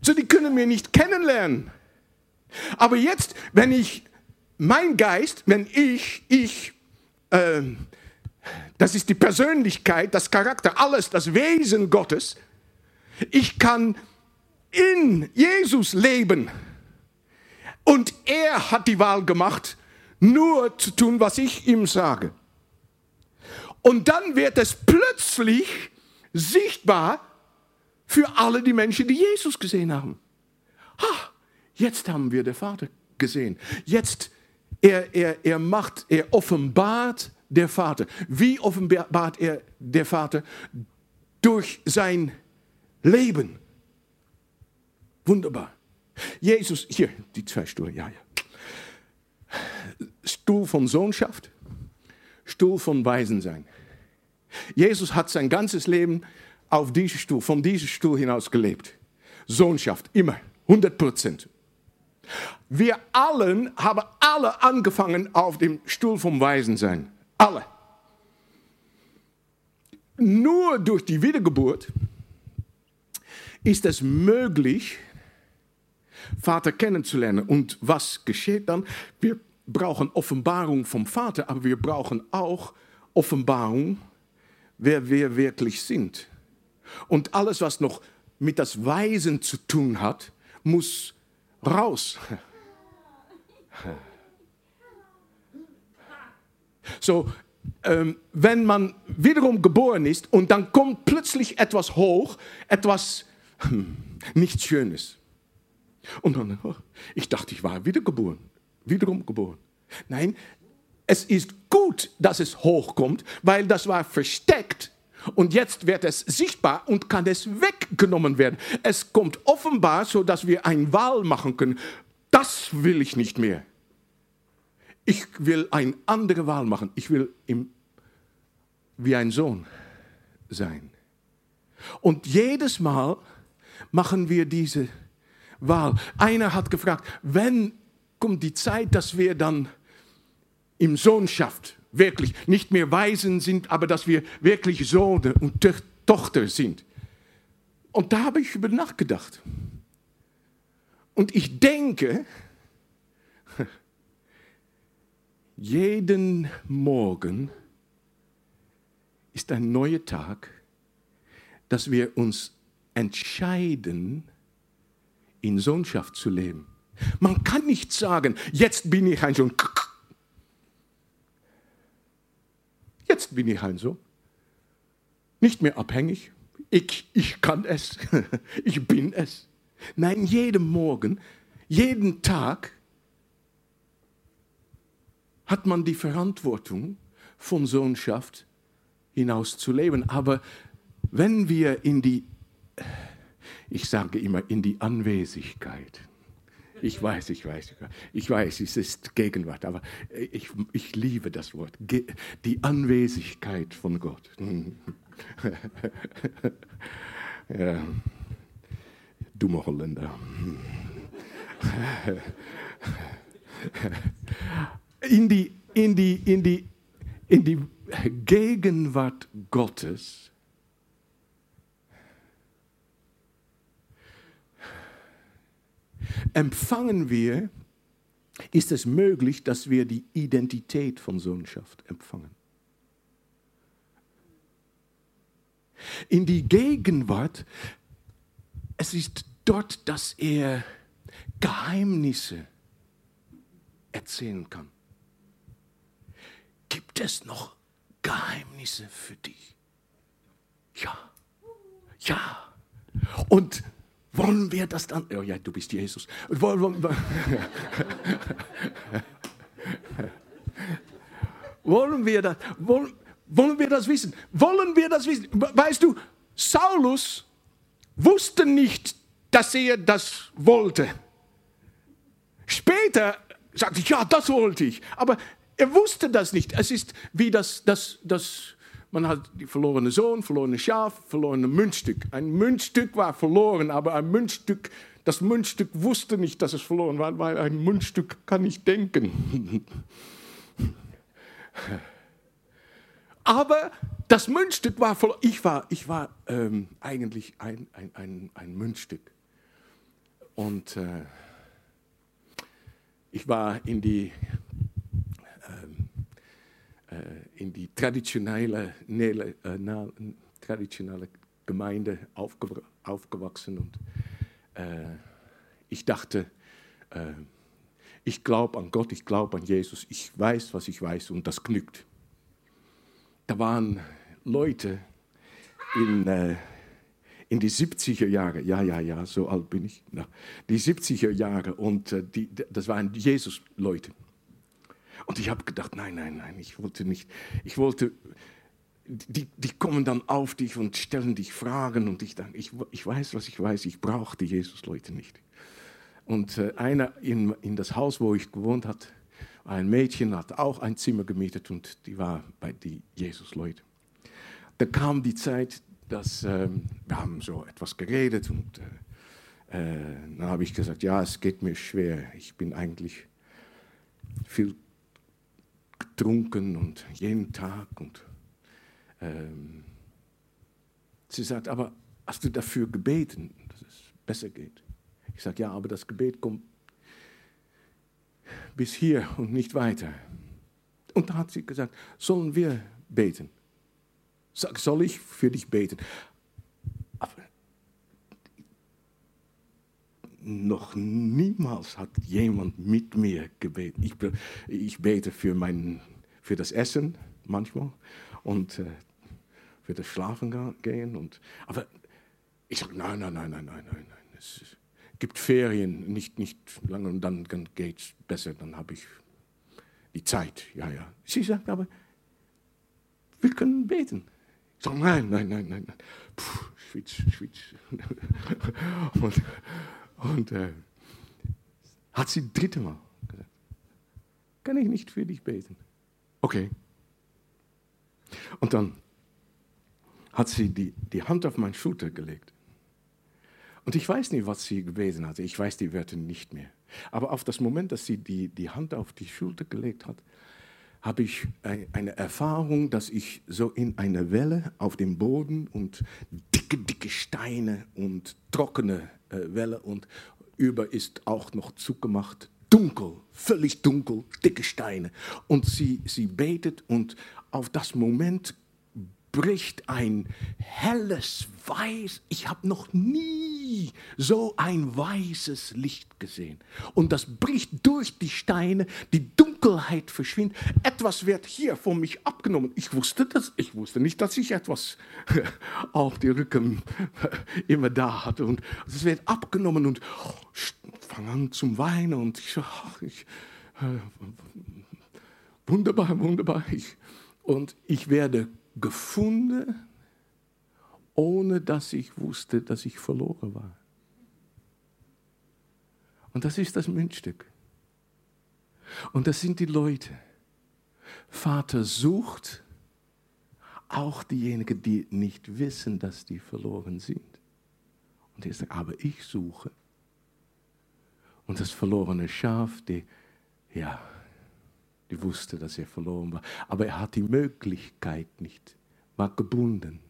So, die können mir nicht kennenlernen. Aber jetzt, wenn ich, mein Geist, wenn ich, ich, äh, das ist die Persönlichkeit, das Charakter, alles, das Wesen Gottes, ich kann in Jesus leben. Und er hat die Wahl gemacht, nur zu tun, was ich ihm sage. Und dann wird es plötzlich sichtbar für alle die Menschen, die Jesus gesehen haben. Ha, jetzt haben wir den Vater gesehen. Jetzt, er, er, er macht, er offenbart der Vater. Wie offenbart er der Vater? Durch sein Leben. Wunderbar. Jesus, hier, die zwei Stühle, ja, ja. Stuhl von Sohnschaft, Stuhl von Waisensein. Jesus hat sein ganzes Leben auf diesem Stuhl, von diesem Stuhl hinaus gelebt. Sohnschaft, immer, 100 Prozent. Wir allen haben alle angefangen auf dem Stuhl vom Waisensein. Alle. Nur durch die Wiedergeburt ist es möglich, Vater kennenzulernen. Und was geschieht dann? Wir brauchen Offenbarung vom Vater, aber wir brauchen auch Offenbarung, wer wir wirklich sind. Und alles, was noch mit das Weisen zu tun hat, muss raus. So, ähm, wenn man wiederum geboren ist und dann kommt plötzlich etwas hoch, etwas hm, nicht Schönes. Und dann, oh, ich dachte, ich war wiedergeboren, wiederum geboren. Nein, es ist gut, dass es hochkommt, weil das war versteckt und jetzt wird es sichtbar und kann es weggenommen werden. Es kommt offenbar, so dass wir eine Wahl machen können. Das will ich nicht mehr. Ich will eine andere Wahl machen. Ich will im, wie ein Sohn sein. Und jedes Mal machen wir diese Wahl. Einer hat gefragt, wenn kommt die Zeit, dass wir dann im Sohnschaft wirklich nicht mehr Waisen sind, aber dass wir wirklich Sohn und Tochter sind. Und da habe ich über nachgedacht. Und ich denke, jeden Morgen ist ein neuer Tag, dass wir uns entscheiden, in Sohnschaft zu leben. Man kann nicht sagen, jetzt bin ich ein Sohn. Jetzt bin ich ein Sohn. Nicht mehr abhängig. Ich, ich kann es. Ich bin es. Nein, jeden Morgen, jeden Tag hat man die Verantwortung, von Sohnschaft hinaus zu leben. Aber wenn wir in die, ich sage immer, in die Anwesigkeit ich weiß, ich weiß, ich weiß, es ist Gegenwart, aber ich, ich liebe das Wort. Die Anwesigkeit von Gott. ja. Dumme Holländer. In die, in die, in die, in die Gegenwart Gottes empfangen wir, ist es möglich, dass wir die Identität von Sohnschaft empfangen. In die Gegenwart, es ist dort, dass er Geheimnisse erzählen kann. Gibt es noch Geheimnisse für dich? Ja. Ja. Und wollen wir das dann? Oh ja, du bist Jesus. Wollen, Wollen wir das, wollen, wollen wir das wissen? Wollen wir das wissen? Weißt du, Saulus wusste nicht, dass er das wollte. Später sagte ich, ja, das wollte ich. Aber er wusste das nicht. Es ist wie das, das, das man hat die verlorene Sohn, verlorene Schaf, verlorene Münzstück. Ein Münzstück war verloren, aber ein Münzstück, das Münzstück wusste nicht, dass es verloren war, weil ein Münzstück kann nicht denken. Aber das Münzstück war verloren. Ich war, ich war ähm, eigentlich ein, ein, ein, ein Münzstück. Und äh, ich war in die in die traditionelle, äh, traditionelle Gemeinde aufge, aufgewachsen und äh, ich dachte, äh, ich glaube an Gott, ich glaube an Jesus, ich weiß, was ich weiß und das genügt. Da waren Leute in, äh, in die 70er Jahre, ja, ja, ja, so alt bin ich, na, die 70er Jahre und äh, die, das waren Jesus-Leute. Und ich habe gedacht, nein, nein, nein, ich wollte nicht, ich wollte, die, die kommen dann auf dich und stellen dich Fragen und ich dachte, ich, ich weiß, was ich weiß, ich brauche die Jesus-Leute nicht. Und äh, einer in, in das Haus, wo ich gewohnt habe, ein Mädchen hat auch ein Zimmer gemietet und die war bei die Jesus-Leute. Da kam die Zeit, dass äh, wir haben so etwas geredet und äh, äh, dann habe ich gesagt, ja, es geht mir schwer. Ich bin eigentlich viel getrunken und jeden Tag. Und ähm, sie sagt, aber hast du dafür gebeten, dass es besser geht? Ich sage, ja, aber das Gebet kommt bis hier und nicht weiter. Und da hat sie gesagt, sollen wir beten? Sag, soll ich für dich beten? Noch niemals hat jemand mit mir gebeten. Ich, ich bete für, mein, für das Essen manchmal und äh, für das Schlafen gehen. Und, aber ich sage, nein, nein, nein, nein, nein, nein. nein. Es gibt Ferien, nicht, nicht lange und dann, dann geht es besser, dann habe ich die Zeit. Ja, ja. Sie sagt aber, wir können beten. Ich sage, nein, nein, nein, nein. nein. Puh, Schwitz, Schwitz. und, und äh, hat sie dritte Mal gesagt, kann ich nicht für dich beten? Okay. Und dann hat sie die, die Hand auf meine Schulter gelegt. Und ich weiß nicht, was sie gebeten hatte. Ich weiß die Wörter nicht mehr. Aber auf das Moment, dass sie die, die Hand auf die Schulter gelegt hat, habe ich eine Erfahrung, dass ich so in einer Welle auf dem Boden und dicke, dicke Steine und trockene Welle und über ist auch noch zugemacht, dunkel, völlig dunkel, dicke Steine. Und sie, sie betet und auf das Moment bricht ein helles Weiß. Ich habe noch nie so ein weißes Licht gesehen. Und das bricht durch die Steine, die Dunkelheit verschwindet. Etwas wird hier von mich abgenommen. Ich wusste das, ich wusste nicht, dass ich etwas auf die Rücken immer da hatte. Und es wird abgenommen und fange an zum Weinen. Und ich, ich äh, wunderbar, wunderbar. Ich, und ich werde gefunden, ohne dass ich wusste, dass ich verloren war. Und das ist das Münzstück. Und das sind die Leute. Vater sucht auch diejenigen, die nicht wissen, dass die verloren sind. Und er sagt, aber ich suche. Und das verlorene Schaf, die, ja, die wusste, dass er verloren war. Aber er hat die Möglichkeit nicht, war gebunden,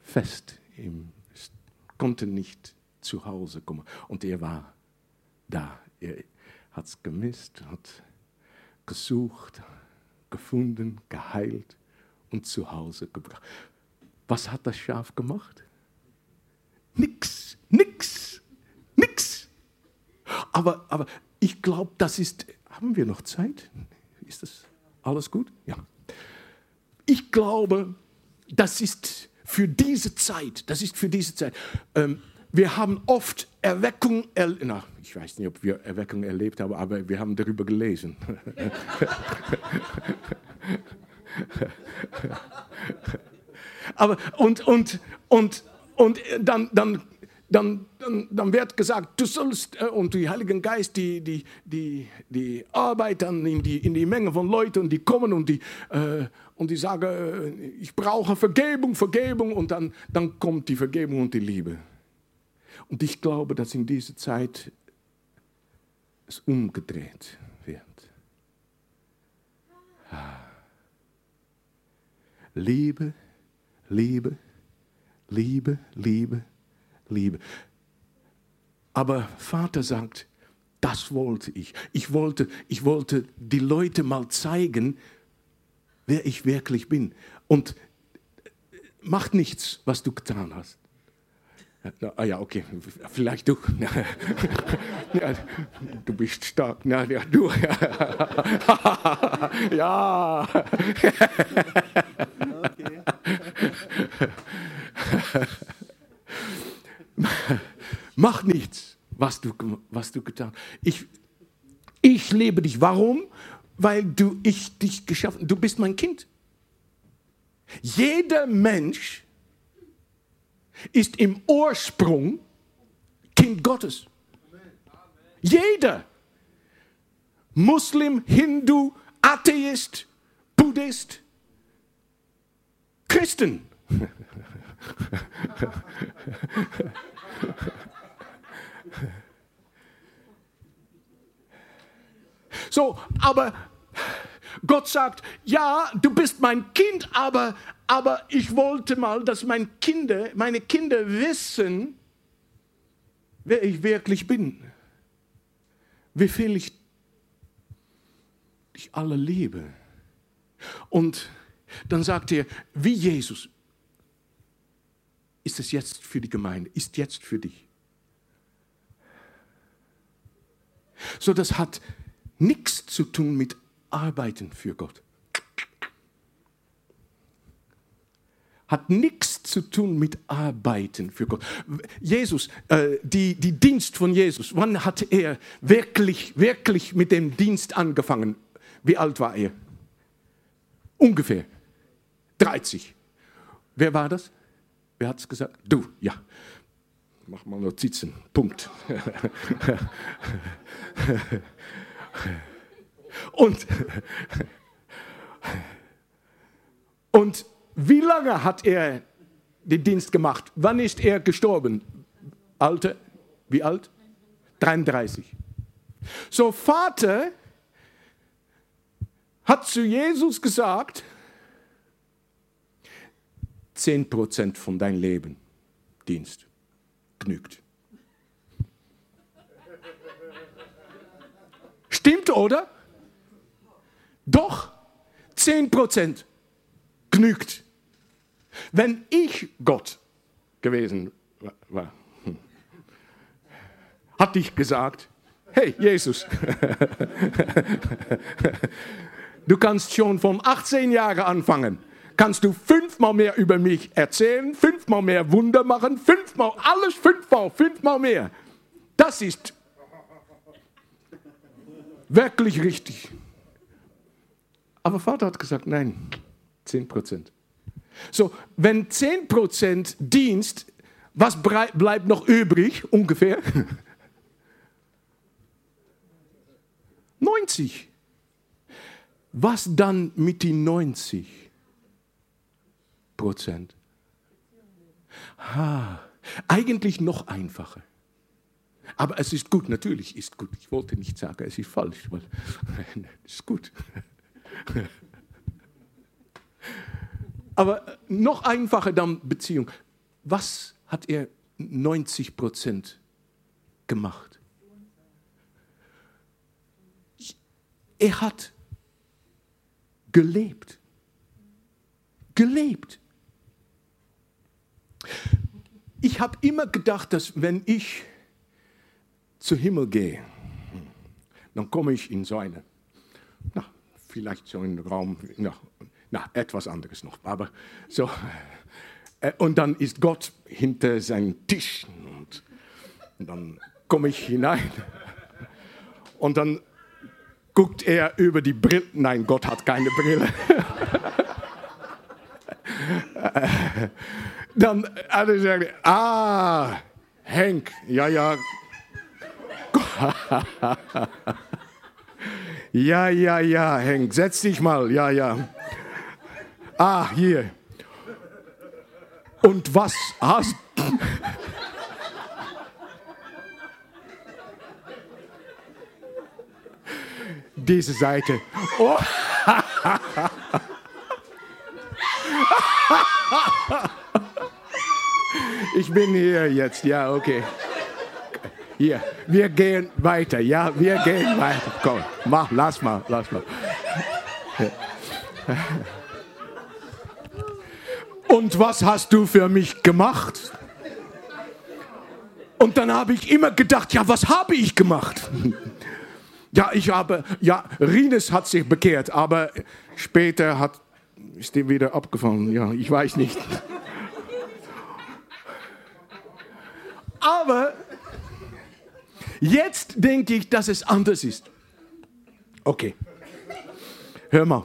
fest, im, konnte nicht zu Hause kommen. Und er war da. Er hat es gemisst, hat gesucht, gefunden, geheilt und zu Hause gebracht. Was hat das Schaf gemacht? Nix, nix, nix. Aber, aber ich glaube, das ist haben wir noch Zeit? Ist das alles gut? Ja. Ich glaube, das ist für diese Zeit, das ist für diese Zeit. Ähm, wir haben oft Erweckung, erlebt. ich weiß nicht, ob wir Erweckung erlebt haben, aber wir haben darüber gelesen. Aber und, und, und, und dann, dann, dann, dann, dann wird gesagt, du sollst, äh, und die Heiligen Geist, die, die, die, die arbeiten in die, in die Menge von Leuten und die kommen und die, äh, und die sagen, äh, ich brauche Vergebung, Vergebung und dann, dann kommt die Vergebung und die Liebe. Und ich glaube, dass in dieser Zeit es umgedreht wird. Liebe, Liebe, Liebe, Liebe, Liebe. Aber Vater sagt, das wollte ich. Ich wollte, ich wollte die Leute mal zeigen, wer ich wirklich bin. Und macht nichts, was du getan hast. Ah ja, okay, vielleicht du. ja, du bist stark. Ja, ja du. ja. okay. Mach nichts, was du, was du getan hast. Ich, ich lebe dich. Warum? Weil du, ich dich geschaffen Du bist mein Kind. Jeder Mensch ist im Ursprung Kind Gottes. Jeder. Muslim, Hindu, Atheist, Buddhist, Christen. So, aber Gott sagt, ja, du bist mein Kind, aber, aber ich wollte mal, dass mein Kinder, meine Kinder wissen, wer ich wirklich bin. Wie viel ich dich alle liebe. Und dann sagt er, wie Jesus, ist es jetzt für die Gemeinde, ist jetzt für dich. So, das hat nichts zu tun mit Arbeiten für Gott. Hat nichts zu tun mit Arbeiten für Gott. Jesus, äh, die, die Dienst von Jesus, wann hat er wirklich, wirklich mit dem Dienst angefangen? Wie alt war er? Ungefähr 30. Wer war das? Wer hat es gesagt? Du, ja. Mach mal Notizen. Punkt. und, und wie lange hat er den Dienst gemacht? Wann ist er gestorben? Alter, wie alt? 33. So, Vater hat zu Jesus gesagt, 10% von deinem Leben Dienst genügt. Stimmt, oder? Doch, 10% genügt. Wenn ich Gott gewesen war, hm, hatte ich gesagt, hey Jesus, du kannst schon von 18 Jahren anfangen kannst du fünfmal mehr über mich erzählen, fünfmal mehr Wunder machen, fünfmal, alles fünfmal, fünfmal mehr. Das ist wirklich richtig. Aber Vater hat gesagt, nein, 10 Prozent. So, wenn 10 Prozent Dienst, was bleibt noch übrig ungefähr? 90. Was dann mit den 90? Prozent. Ha, eigentlich noch einfacher. Aber es ist gut, natürlich ist gut. Ich wollte nicht sagen, es ist falsch, weil es ist gut. Aber noch einfacher dann Beziehung. Was hat er 90 Prozent gemacht? Er hat gelebt. Gelebt. Ich habe immer gedacht, dass wenn ich zu Himmel gehe, dann komme ich in so eine, na, vielleicht so einen Raum, na, na, etwas anderes noch, aber so. Äh, und dann ist Gott hinter seinem Tisch und dann komme ich hinein und dann guckt er über die Brille. Nein, Gott hat keine Brille. Dann er gesagt, ah, Henk, ja, ja. ja, ja, ja, Henk, setz dich mal, ja, ja. Ah, hier. Und was hast du? Diese Seite. Oh. Ich bin hier jetzt, ja, okay. Hier, wir gehen weiter, ja, wir gehen weiter. Komm, mach, lass mal, lass mal. Und was hast du für mich gemacht? Und dann habe ich immer gedacht, ja, was habe ich gemacht? Ja, ich habe, ja, Rines hat sich bekehrt, aber später hat, ist die wieder abgefallen. Ja, ich weiß nicht. Aber jetzt denke ich, dass es anders ist. Okay. Hör mal.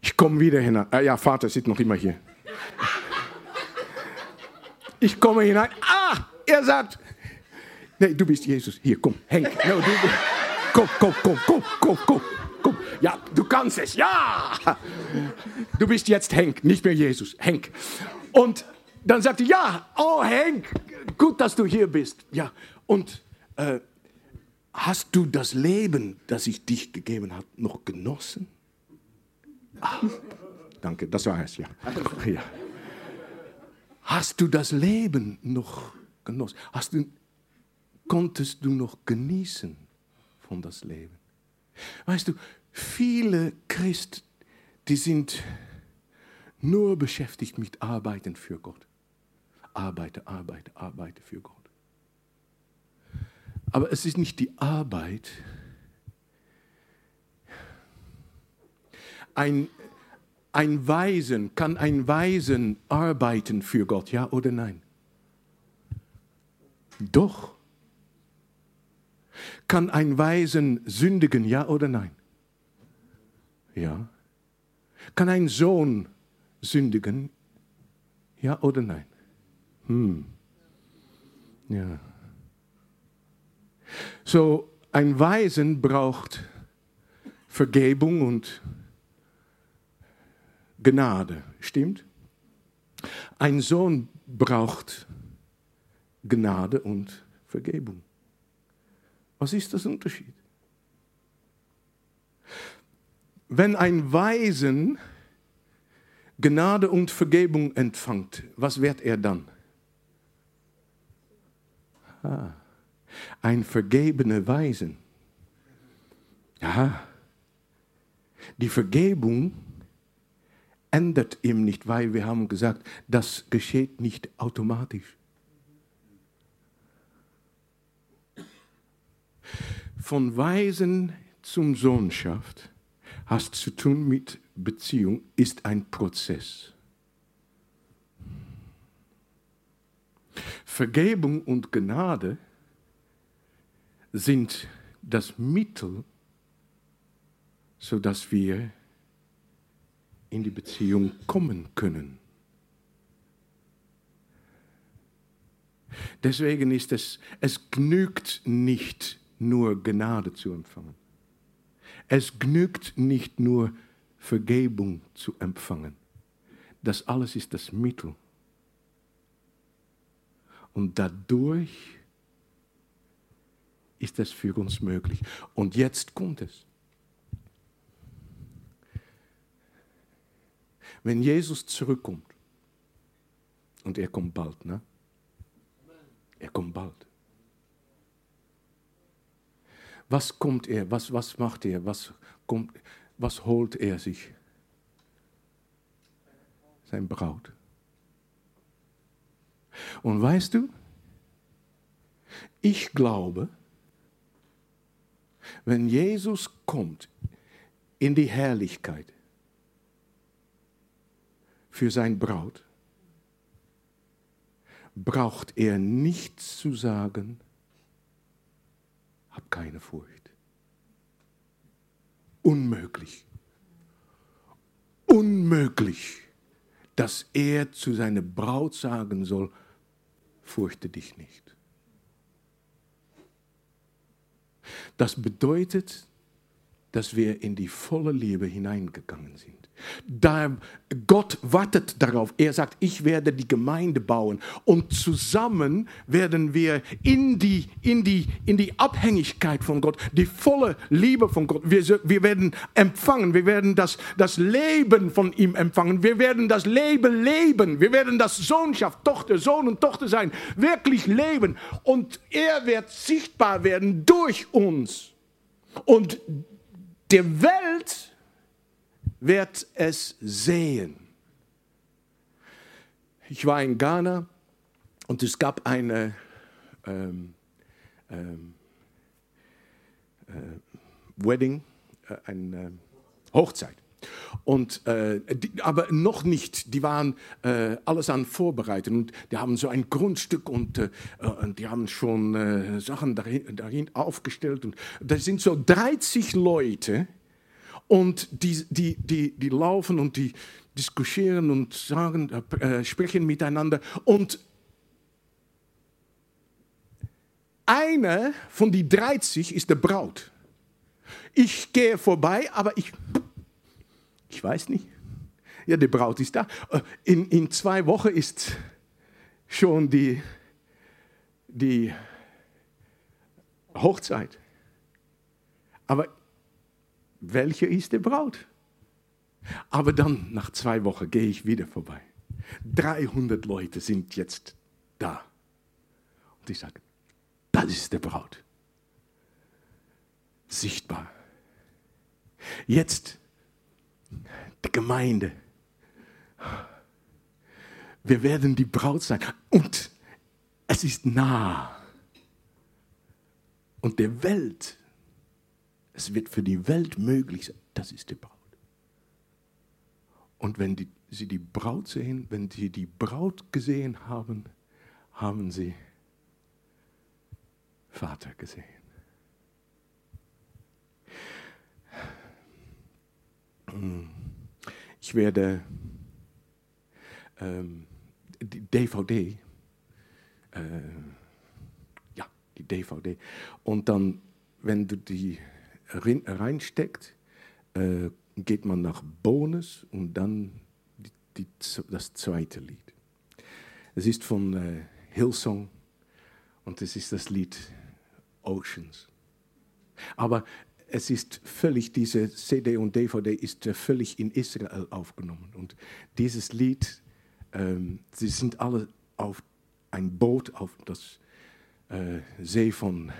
Ich komme wieder hinein. Äh, ja, Vater sitzt noch immer hier. Ich komme hinein. Ah, er sagt, nee, du bist Jesus. Hier, komm, Henk. No, du, komm, komm, komm, komm, komm, komm, komm. Ja, du kannst es. Ja. Du bist jetzt Henk, nicht mehr Jesus. Henk. Und dann sagt er, ja, oh Henk, gut, dass du hier bist. Ja, und äh, hast du das Leben, das ich dich gegeben habe, noch genossen? Ah, danke, das war es, ja. ja. Hast du das Leben noch genossen? Hast du, konntest du noch genießen von das Leben? Weißt du, viele Christen, die sind nur beschäftigt mit Arbeiten für Gott. Arbeite, arbeite, arbeite für Gott. Aber es ist nicht die Arbeit. Ein, ein Weisen, kann ein Weisen arbeiten für Gott, ja oder nein? Doch. Kann ein Weisen sündigen, ja oder nein? Ja. Kann ein Sohn sündigen, ja oder nein? Hm. Ja. So, ein Weisen braucht Vergebung und Gnade, stimmt? Ein Sohn braucht Gnade und Vergebung. Was ist das Unterschied? Wenn ein Weisen Gnade und Vergebung empfängt, was wird er dann? Ah, ein vergebener Weisen. Ja, die Vergebung ändert ihm nicht, weil wir haben gesagt, das geschieht nicht automatisch. Von Weisen zum Sohnschaft hast zu tun mit Beziehung, ist ein Prozess. Vergebung und Gnade sind das Mittel, sodass wir in die Beziehung kommen können. Deswegen ist es, es genügt nicht nur Gnade zu empfangen. Es genügt nicht nur Vergebung zu empfangen. Das alles ist das Mittel. Und dadurch ist es für uns möglich. Und jetzt kommt es. Wenn Jesus zurückkommt, und er kommt bald, ne? Er kommt bald. Was kommt er? Was, was macht er? Was, kommt, was holt er sich? Sein Braut. Und weißt du, ich glaube, wenn Jesus kommt in die Herrlichkeit, für sein Braut, braucht er nichts zu sagen, hab keine Furcht. unmöglich. Unmöglich, dass er zu seiner Braut sagen soll, fürchte dich nicht. Das bedeutet, dass wir in die volle Liebe hineingegangen sind. Gott wartet darauf. Er sagt, ich werde die Gemeinde bauen und zusammen werden wir in die, in die, in die Abhängigkeit von Gott, die volle Liebe von Gott, wir, wir werden empfangen, wir werden das, das Leben von ihm empfangen, wir werden das Leben leben, wir werden das Sohnschaft, Tochter, Sohn und Tochter sein, wirklich leben. Und er wird sichtbar werden durch uns. Und der Welt wird es sehen. Ich war in Ghana und es gab eine ähm, ähm, äh, Wedding, äh, eine Hochzeit. Und, äh, die, aber noch nicht, die waren äh, alles an vorbereitet und die haben so ein Grundstück und, äh, und die haben schon äh, Sachen darin, darin, aufgestellt. Und da sind so 30 Leute, und die, die, die, die laufen und die diskutieren und sagen, äh, sprechen miteinander. Und eine von die 30 ist der Braut. Ich gehe vorbei, aber ich, ich weiß nicht. Ja, die Braut ist da. Äh, in, in zwei Wochen ist schon die, die Hochzeit. Aber welche ist die Braut? Aber dann, nach zwei Wochen, gehe ich wieder vorbei. 300 Leute sind jetzt da. Und ich sage, das ist die Braut. Sichtbar. Jetzt die Gemeinde. Wir werden die Braut sein. Und es ist nah. Und der Welt es wird für die Welt möglich sein. Das ist die Braut. Und wenn die, sie die Braut sehen, wenn sie die Braut gesehen haben, haben sie Vater gesehen. Ich werde ähm, die DVD, äh, ja, die DVD, und dann, wenn du die reinsteckt, äh, geht man nach Bonus und dann die, die, das zweite Lied. Es ist von äh, Hillsong und es ist das Lied Oceans. Aber es ist völlig, diese CD und DVD ist äh, völlig in Israel aufgenommen. Und dieses Lied, ähm, sie sind alle auf ein Boot auf das äh, See von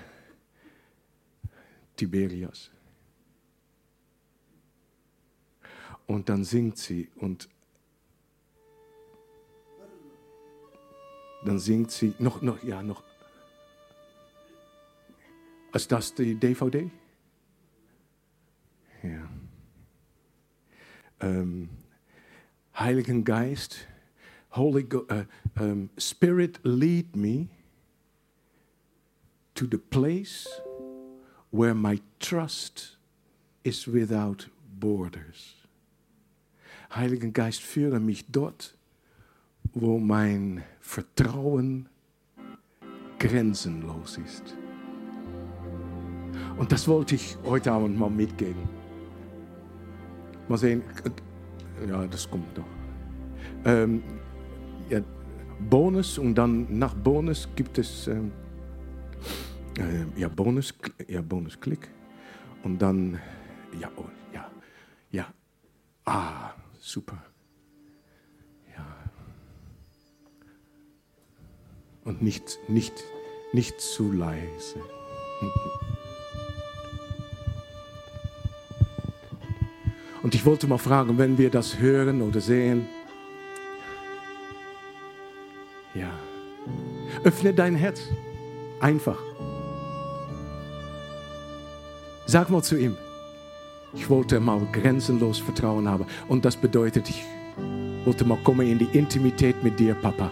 Tiberias. Und dann singt sie und dann singt sie noch, noch, ja, noch. Ist das die DVD? Ja. Ähm, Heiligen Geist, Holy Go uh, um, Spirit, lead me to the place where my trust is without borders. Heiligen Geist, führe mich dort, wo mein Vertrauen grenzenlos ist. Und das wollte ich heute Abend mal mitgeben. Mal sehen, ja, das kommt noch. Ähm, ja, Bonus und dann nach Bonus gibt es ähm, äh, ja, Bonus, ja, Bonusklick. Und dann, ja, oh, ja, ja, ah, super. Ja. Und nicht, nicht, nicht zu leise. Und ich wollte mal fragen, wenn wir das hören oder sehen, ja, öffne dein Herz. Einfach. Sag mal zu ihm, ich wollte mal grenzenlos Vertrauen haben. Und das bedeutet, ich wollte mal kommen in die Intimität mit dir, Papa.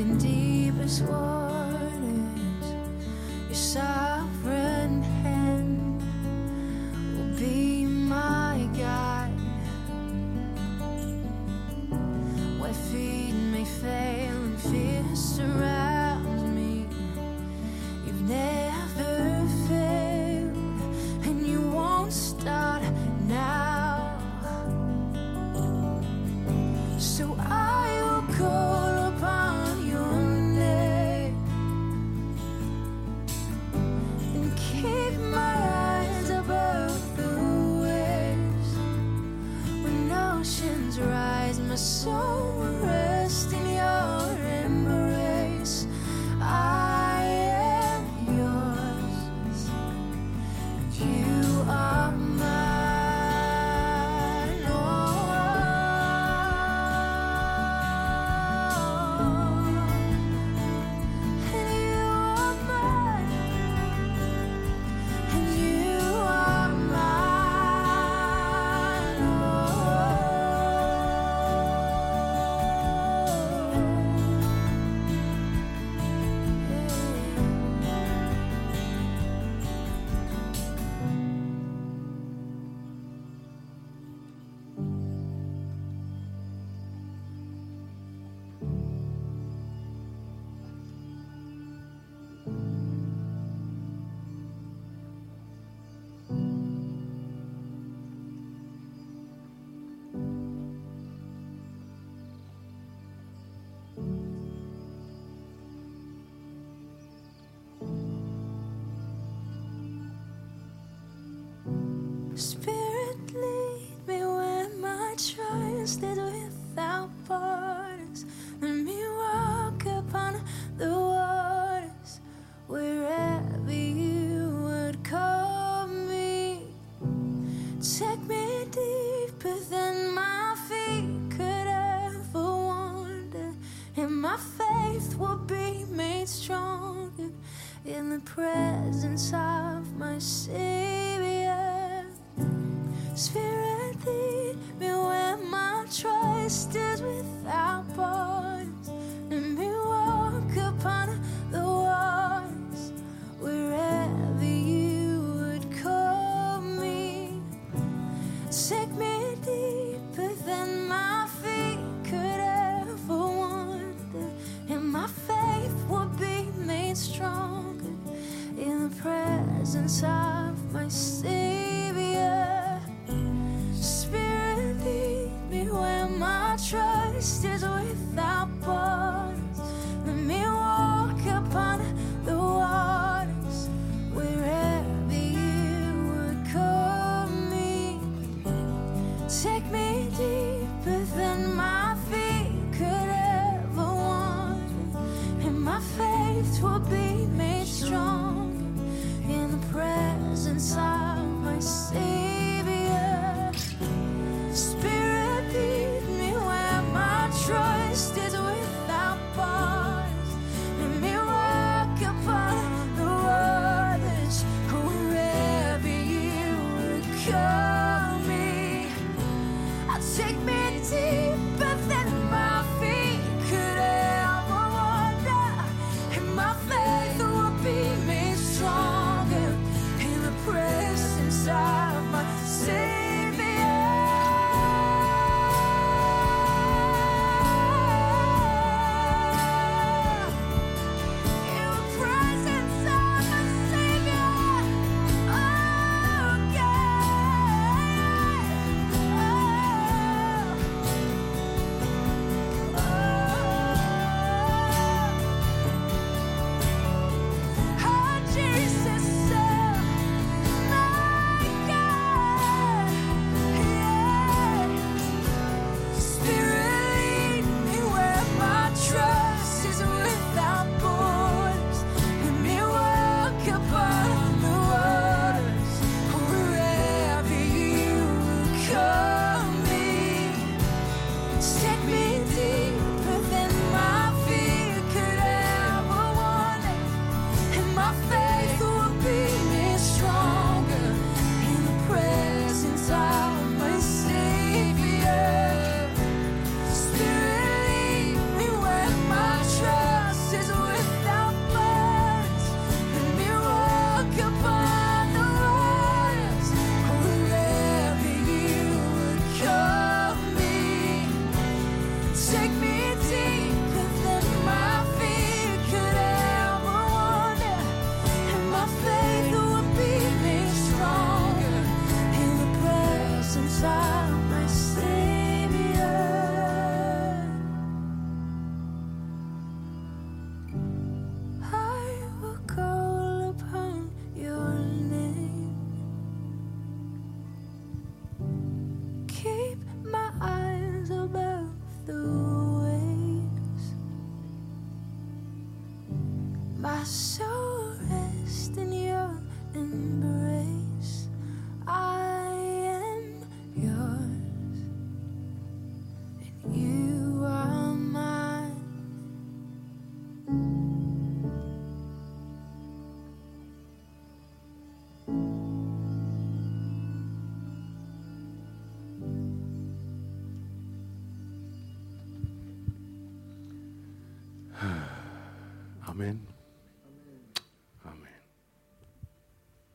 In deepest waters.